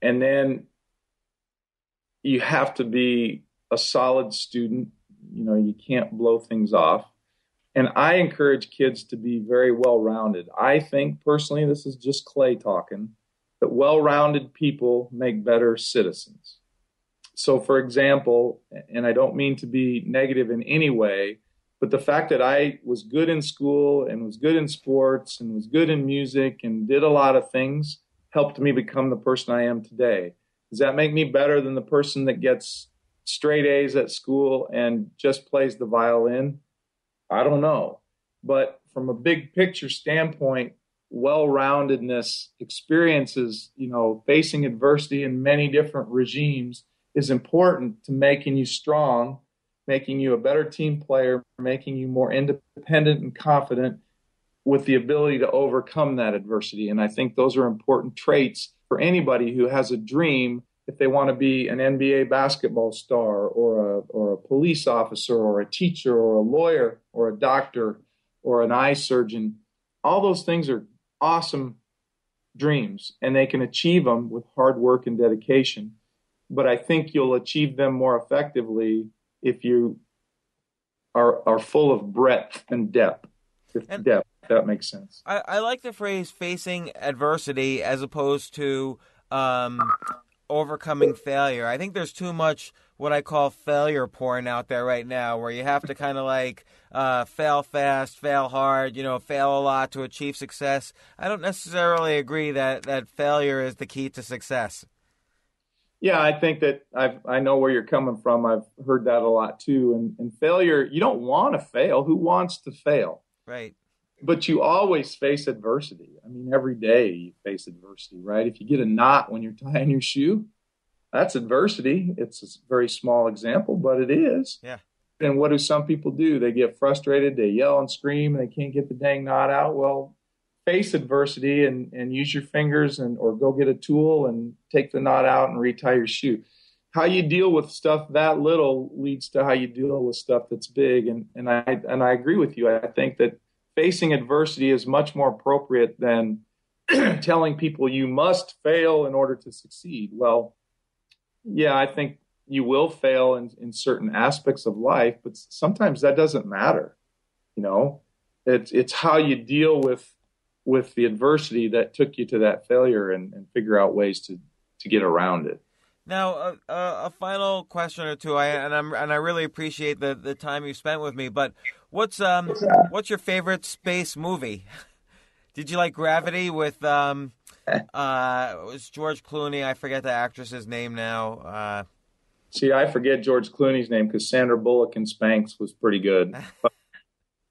And then you have to be a solid student. You know, you can't blow things off. And I encourage kids to be very well rounded. I think personally, this is just Clay talking, that well rounded people make better citizens. So, for example, and I don't mean to be negative in any way, but the fact that I was good in school and was good in sports and was good in music and did a lot of things helped me become the person I am today. Does that make me better than the person that gets straight A's at school and just plays the violin? I don't know. But from a big picture standpoint, well roundedness, experiences, you know, facing adversity in many different regimes is important to making you strong making you a better team player, making you more independent and confident with the ability to overcome that adversity. And I think those are important traits for anybody who has a dream if they want to be an NBA basketball star or a, or a police officer or a teacher or a lawyer or a doctor or an eye surgeon. All those things are awesome dreams and they can achieve them with hard work and dedication. But I think you'll achieve them more effectively if you are are full of breadth and depth. And- depth, that makes sense. I, I like the phrase facing adversity as opposed to um, overcoming failure. I think there's too much what I call failure porn out there right now, where you have to kind of like uh, fail fast, fail hard, you know, fail a lot to achieve success. I don't necessarily agree that, that failure is the key to success. Yeah, I think that I I know where you're coming from. I've heard that a lot too. And and failure, you don't want to fail. Who wants to fail? Right. But you always face adversity. I mean, every day you face adversity, right? If you get a knot when you're tying your shoe, that's adversity. It's a very small example, but it is. Yeah. And what do some people do? They get frustrated, they yell and scream, and they can't get the dang knot out. Well, face adversity and, and use your fingers and or go get a tool and take the knot out and retie your shoe. How you deal with stuff that little leads to how you deal with stuff that's big. And and I and I agree with you. I think that facing adversity is much more appropriate than telling people you must fail in order to succeed. Well, yeah, I think you will fail in, in certain aspects of life, but sometimes that doesn't matter. You know, it's it's how you deal with with the adversity that took you to that failure and, and figure out ways to to get around it. Now, uh, uh, a final question or two, I, and I'm and I really appreciate the, the time you spent with me. But what's um what's, what's your favorite space movie? Did you like Gravity with um uh it was George Clooney? I forget the actress's name now. Uh, See, I forget George Clooney's name because Sandra Bullock in Spanx was pretty good. But,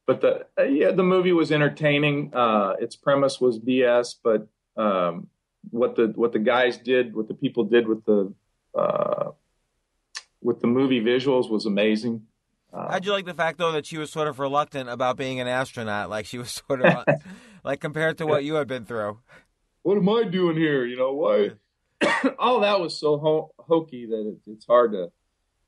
but the uh, yeah, the movie was entertaining. Uh, its premise was BS, but um, what the what the guys did, what the people did with the uh, with the movie visuals was amazing. Uh, How'd you like the fact though that she was sort of reluctant about being an astronaut? Like she was sort of like compared to what you had been through. What am I doing here? You know why? All that was so ho- hokey that it, it's hard to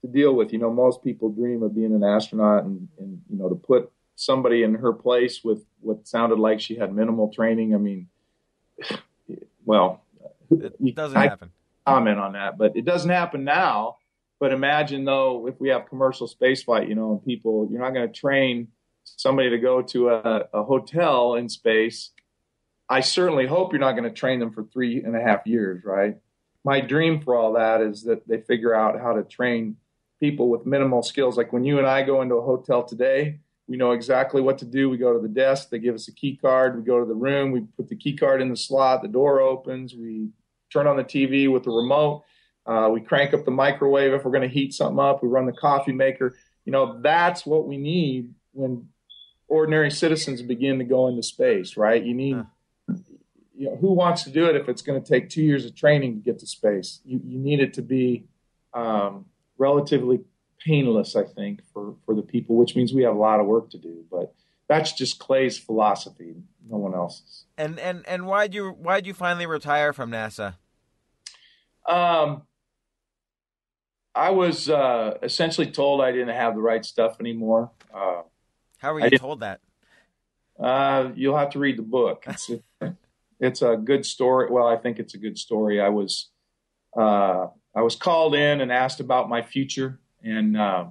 to deal with. You know, most people dream of being an astronaut, and, and you know to put somebody in her place with what sounded like she had minimal training. I mean, well, it doesn't I happen. Comment on that, but it doesn't happen now. But imagine though, if we have commercial spaceflight, you know, and people, you're not going to train somebody to go to a, a hotel in space. I certainly hope you're not going to train them for three and a half years, right? My dream for all that is that they figure out how to train people with minimal skills. Like when you and I go into a hotel today, we know exactly what to do. We go to the desk, they give us a key card. We go to the room, we put the key card in the slot, the door opens, we turn on the TV with the remote, uh, we crank up the microwave if we're going to heat something up, we run the coffee maker. You know, that's what we need when ordinary citizens begin to go into space, right? You need, you know, who wants to do it if it's going to take two years of training to get to space? You, you need it to be um, relatively painless, I think, for, for the people, which means we have a lot of work to do. But that's just Clay's philosophy, no one else's. And and and why'd you why'd you finally retire from NASA? Um, I was uh, essentially told I didn't have the right stuff anymore. Uh, How were you told that? Uh, you'll have to read the book. It's a, it's a good story. Well, I think it's a good story. I was uh, I was called in and asked about my future and uh,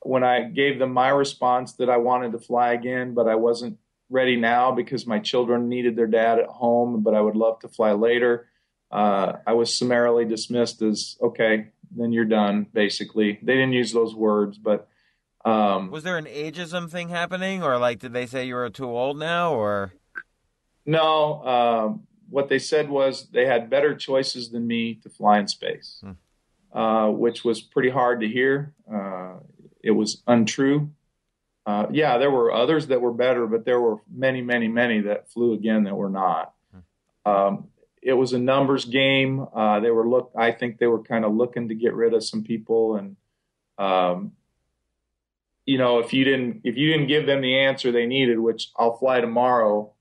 when I gave them my response that I wanted to fly again, but I wasn't ready now because my children needed their dad at home, but I would love to fly later. Uh, I was summarily dismissed as okay, then you're done. Basically, they didn't use those words, but um, was there an ageism thing happening, or like did they say you were too old now, or no? Um, what they said was they had better choices than me to fly in space. Hmm. Uh, which was pretty hard to hear. Uh, it was untrue. Uh, yeah, there were others that were better, but there were many, many, many that flew again that were not. Um, it was a numbers game. Uh, they were look. I think they were kind of looking to get rid of some people, and um, you know, if you didn't if you didn't give them the answer they needed, which I'll fly tomorrow,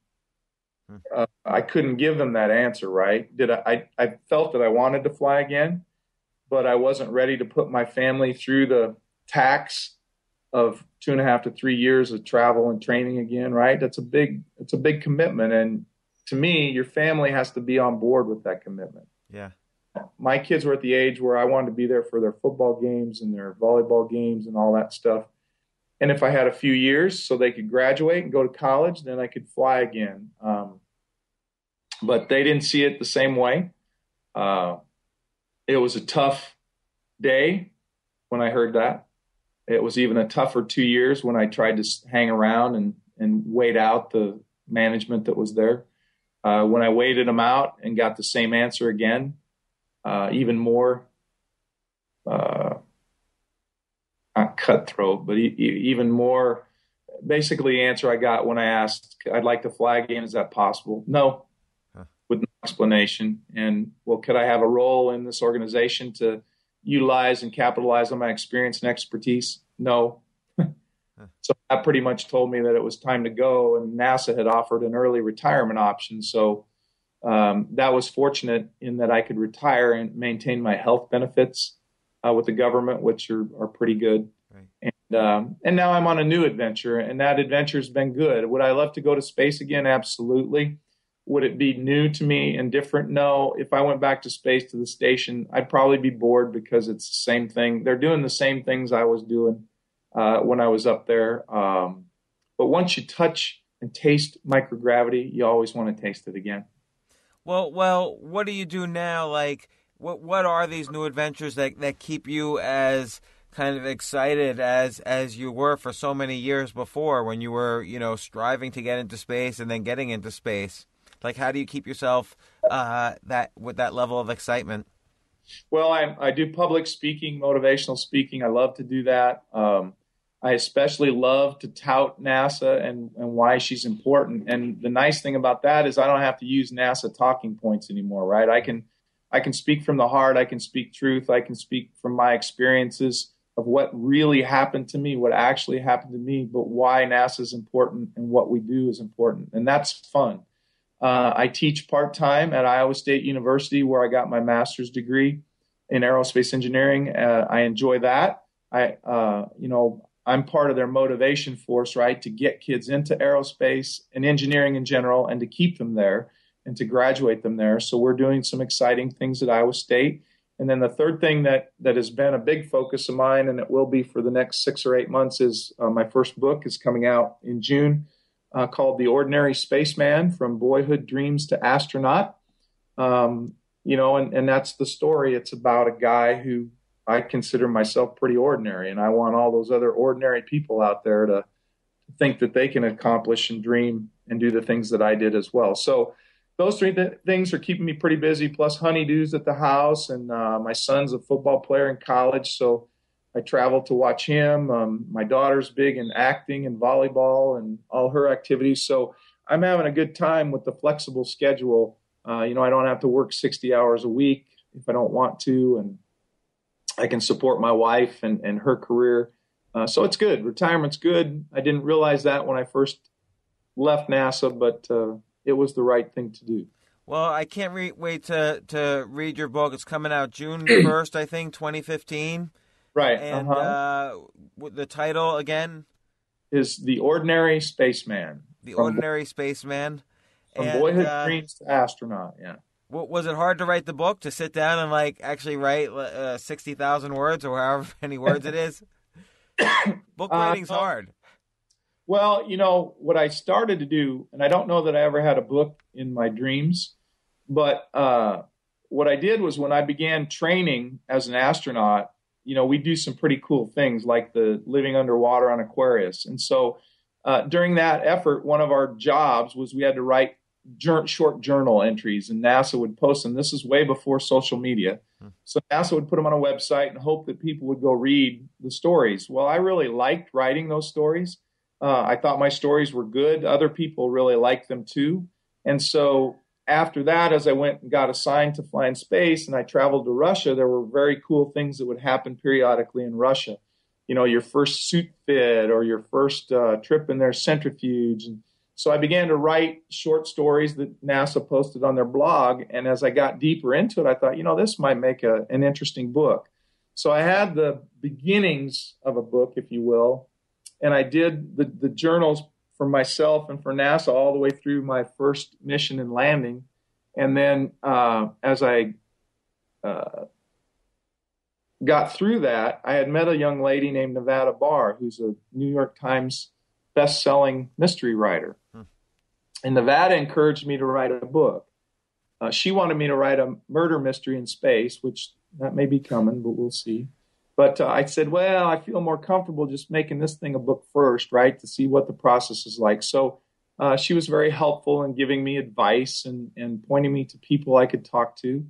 hmm. uh, I couldn't give them that answer. Right? Did I, I? I felt that I wanted to fly again, but I wasn't ready to put my family through the tax of two and a half to three years of travel and training again, right? That's a big, it's a big commitment. And to me, your family has to be on board with that commitment. Yeah. My kids were at the age where I wanted to be there for their football games and their volleyball games and all that stuff. And if I had a few years so they could graduate and go to college, then I could fly again. Um, but they didn't see it the same way. Uh, it was a tough day when I heard that. It was even a tougher two years when I tried to hang around and, and wait out the management that was there. Uh, when I waited them out and got the same answer again, uh, even more uh, not cutthroat, but e- even more. Basically, the answer I got when I asked, "I'd like to fly again. Is that possible?" No, huh. with no explanation. And well, could I have a role in this organization to utilize and capitalize on my experience and expertise? no. So that pretty much told me that it was time to go, and NASA had offered an early retirement option. So um, that was fortunate in that I could retire and maintain my health benefits uh, with the government, which are, are pretty good. Right. And, um, and now I'm on a new adventure, and that adventure's been good. Would I love to go to space again? Absolutely. Would it be new to me and different? No. If I went back to space to the station, I'd probably be bored because it's the same thing. They're doing the same things I was doing uh, when I was up there. Um, but once you touch and taste microgravity, you always want to taste it again. Well, well, what do you do now? Like, what what are these new adventures that that keep you as kind of excited as as you were for so many years before when you were you know striving to get into space and then getting into space? Like, how do you keep yourself uh, that with that level of excitement? Well, I I do public speaking, motivational speaking. I love to do that. Um, I especially love to tout NASA and, and why she's important. And the nice thing about that is I don't have to use NASA talking points anymore, right? I can I can speak from the heart, I can speak truth, I can speak from my experiences of what really happened to me, what actually happened to me, but why NASA is important and what we do is important. And that's fun. Uh, I teach part time at Iowa State University, where I got my master's degree in aerospace engineering. Uh, I enjoy that. I, uh, you know, I'm part of their motivation force, right, to get kids into aerospace and engineering in general and to keep them there and to graduate them there. So we're doing some exciting things at Iowa State. And then the third thing that that has been a big focus of mine, and it will be for the next six or eight months, is uh, my first book is coming out in June, uh, called "The Ordinary Spaceman: From Boyhood Dreams to Astronaut." Um, you know, and, and that's the story. It's about a guy who I consider myself pretty ordinary, and I want all those other ordinary people out there to, think that they can accomplish and dream and do the things that I did as well. So those three th- things are keeping me pretty busy. Plus honeydews at the house, and uh, my son's a football player in college, so I travel to watch him. Um, my daughter's big in acting and volleyball and all her activities, so I'm having a good time with the flexible schedule. Uh, you know, I don't have to work 60 hours a week if I don't want to, and I can support my wife and, and her career. Uh, so it's good. Retirement's good. I didn't realize that when I first left NASA, but uh, it was the right thing to do. Well, I can't re- wait to, to read your book. It's coming out June 1st, I think, 2015. Right. And uh-huh. uh, the title again? Is The Ordinary Spaceman. The Ordinary Spaceman. From and, boyhood uh, dreams to astronaut, yeah was it hard to write the book to sit down and like actually write uh, 60,000 words or however many words it is? book uh, writing's uh, hard. Well, you know, what I started to do, and I don't know that I ever had a book in my dreams, but uh, what I did was when I began training as an astronaut, you know, we do some pretty cool things like the living underwater on Aquarius. And so uh, during that effort, one of our jobs was we had to write short journal entries, and NASA would post them. This is way before social media. Hmm. So NASA would put them on a website and hope that people would go read the stories. Well, I really liked writing those stories. Uh, I thought my stories were good. Other people really liked them too. And so after that, as I went and got assigned to fly in space and I traveled to Russia, there were very cool things that would happen periodically in Russia. You know, your first suit fit or your first uh, trip in their centrifuge. And so I began to write short stories that NASA posted on their blog. And as I got deeper into it, I thought, you know, this might make a, an interesting book. So I had the beginnings of a book, if you will, and I did the, the journals for myself and for NASA all the way through my first mission and landing. And then uh, as I uh, got through that, I had met a young lady named Nevada Barr, who's a New York Times best-selling mystery writer. Hmm. And Nevada encouraged me to write a book. Uh, she wanted me to write a murder mystery in space, which that may be coming, but we'll see. But uh, I said, well, I feel more comfortable just making this thing a book first, right, to see what the process is like. So uh, she was very helpful in giving me advice and, and pointing me to people I could talk to.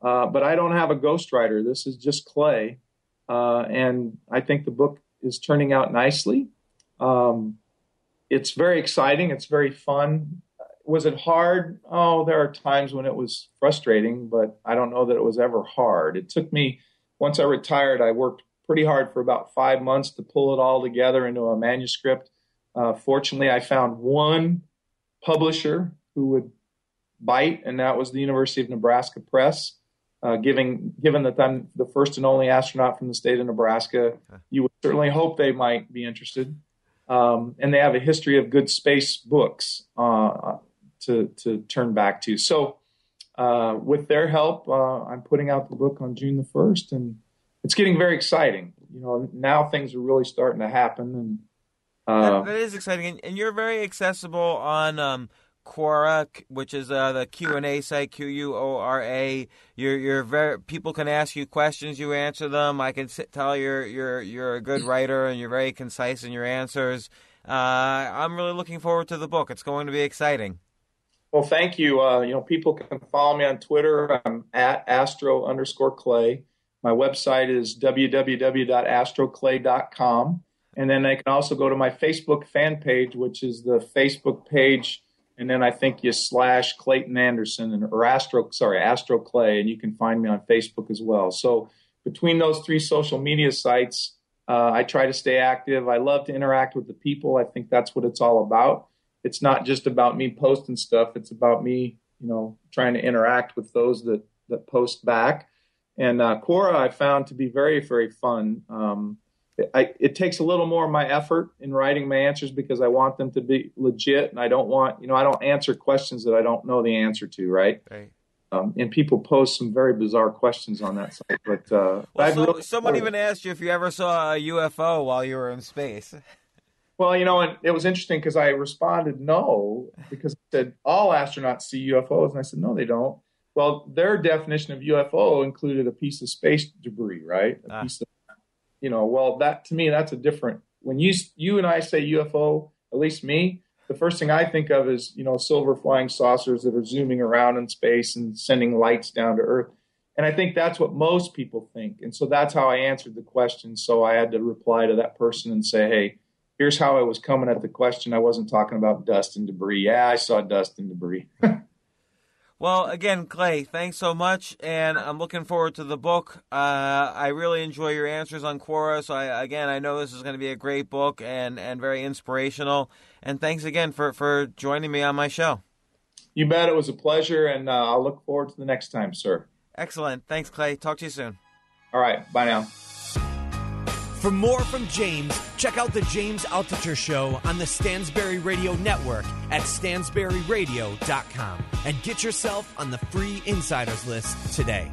Uh, but I don't have a ghostwriter. This is just Clay. Uh, and I think the book is turning out nicely. Um, it's very exciting. It's very fun. Was it hard? Oh, there are times when it was frustrating, but I don't know that it was ever hard. It took me, once I retired, I worked pretty hard for about five months to pull it all together into a manuscript. Uh, fortunately, I found one publisher who would bite, and that was the University of Nebraska Press. Uh, giving, given that I'm the first and only astronaut from the state of Nebraska, you would certainly hope they might be interested. Um, and they have a history of good space books uh, to to turn back to. So, uh, with their help, uh, I'm putting out the book on June the first, and it's getting very exciting. You know, now things are really starting to happen, and that, that is exciting. And, and, you're very accessible on um, Quora, which is uh, the Q and A site, Q U O R A. You're you're very people can ask you questions, you answer them. I can sit, tell you're you're you're a good writer and you're very concise in your answers. Uh, I'm really looking forward to the book. It's going to be exciting. Well, thank you. Uh, you know, people can follow me on Twitter. I'm at astro underscore clay. My website is www.astroclay.com. And then they can also go to my Facebook fan page, which is the Facebook page. And then I think you slash Clayton Anderson and or Astro, sorry, Astro Clay, and you can find me on Facebook as well. So between those three social media sites, uh, I try to stay active. I love to interact with the people. I think that's what it's all about it's not just about me posting stuff. It's about me, you know, trying to interact with those that that post back. And uh, Quora I found to be very very fun. Um, I, it takes a little more of my effort in writing my answers because I want them to be legit, and I don't want you know I don't answer questions that I don't know the answer to. Right. Right. Um, and people post some very bizarre questions on that site. But uh, well, so, really someone even asked you if you ever saw a UFO while you were in space. Well, you know, and it was interesting because I responded no because I said all astronauts see UFOs, and I said no, they don't. Well, their definition of UFO included a piece of space debris, right? A ah. piece of, you know, well, that to me, that's a different. When you you and I say UFO, at least me, the first thing I think of is you know silver flying saucers that are zooming around in space and sending lights down to Earth. And I think that's what most people think. And so that's how I answered the question. So I had to reply to that person and say, hey, here's how I was coming at the question. I wasn't talking about dust and debris. Yeah, I saw dust and debris. well, again, Clay, thanks so much, and I'm looking forward to the book. Uh, I really enjoy your answers on Quora. So, I, again, I know this is going to be a great book and and very inspirational. And thanks again for for joining me on my show. You bet. It was a pleasure, and uh, I'll look forward to the next time, sir. Excellent. Thanks, Clay. Talk to you soon. All right. Bye now. For more from James, check out the James Altucher Show on the Stansberry Radio Network at stansberryradio.com and get yourself on the free insiders list today.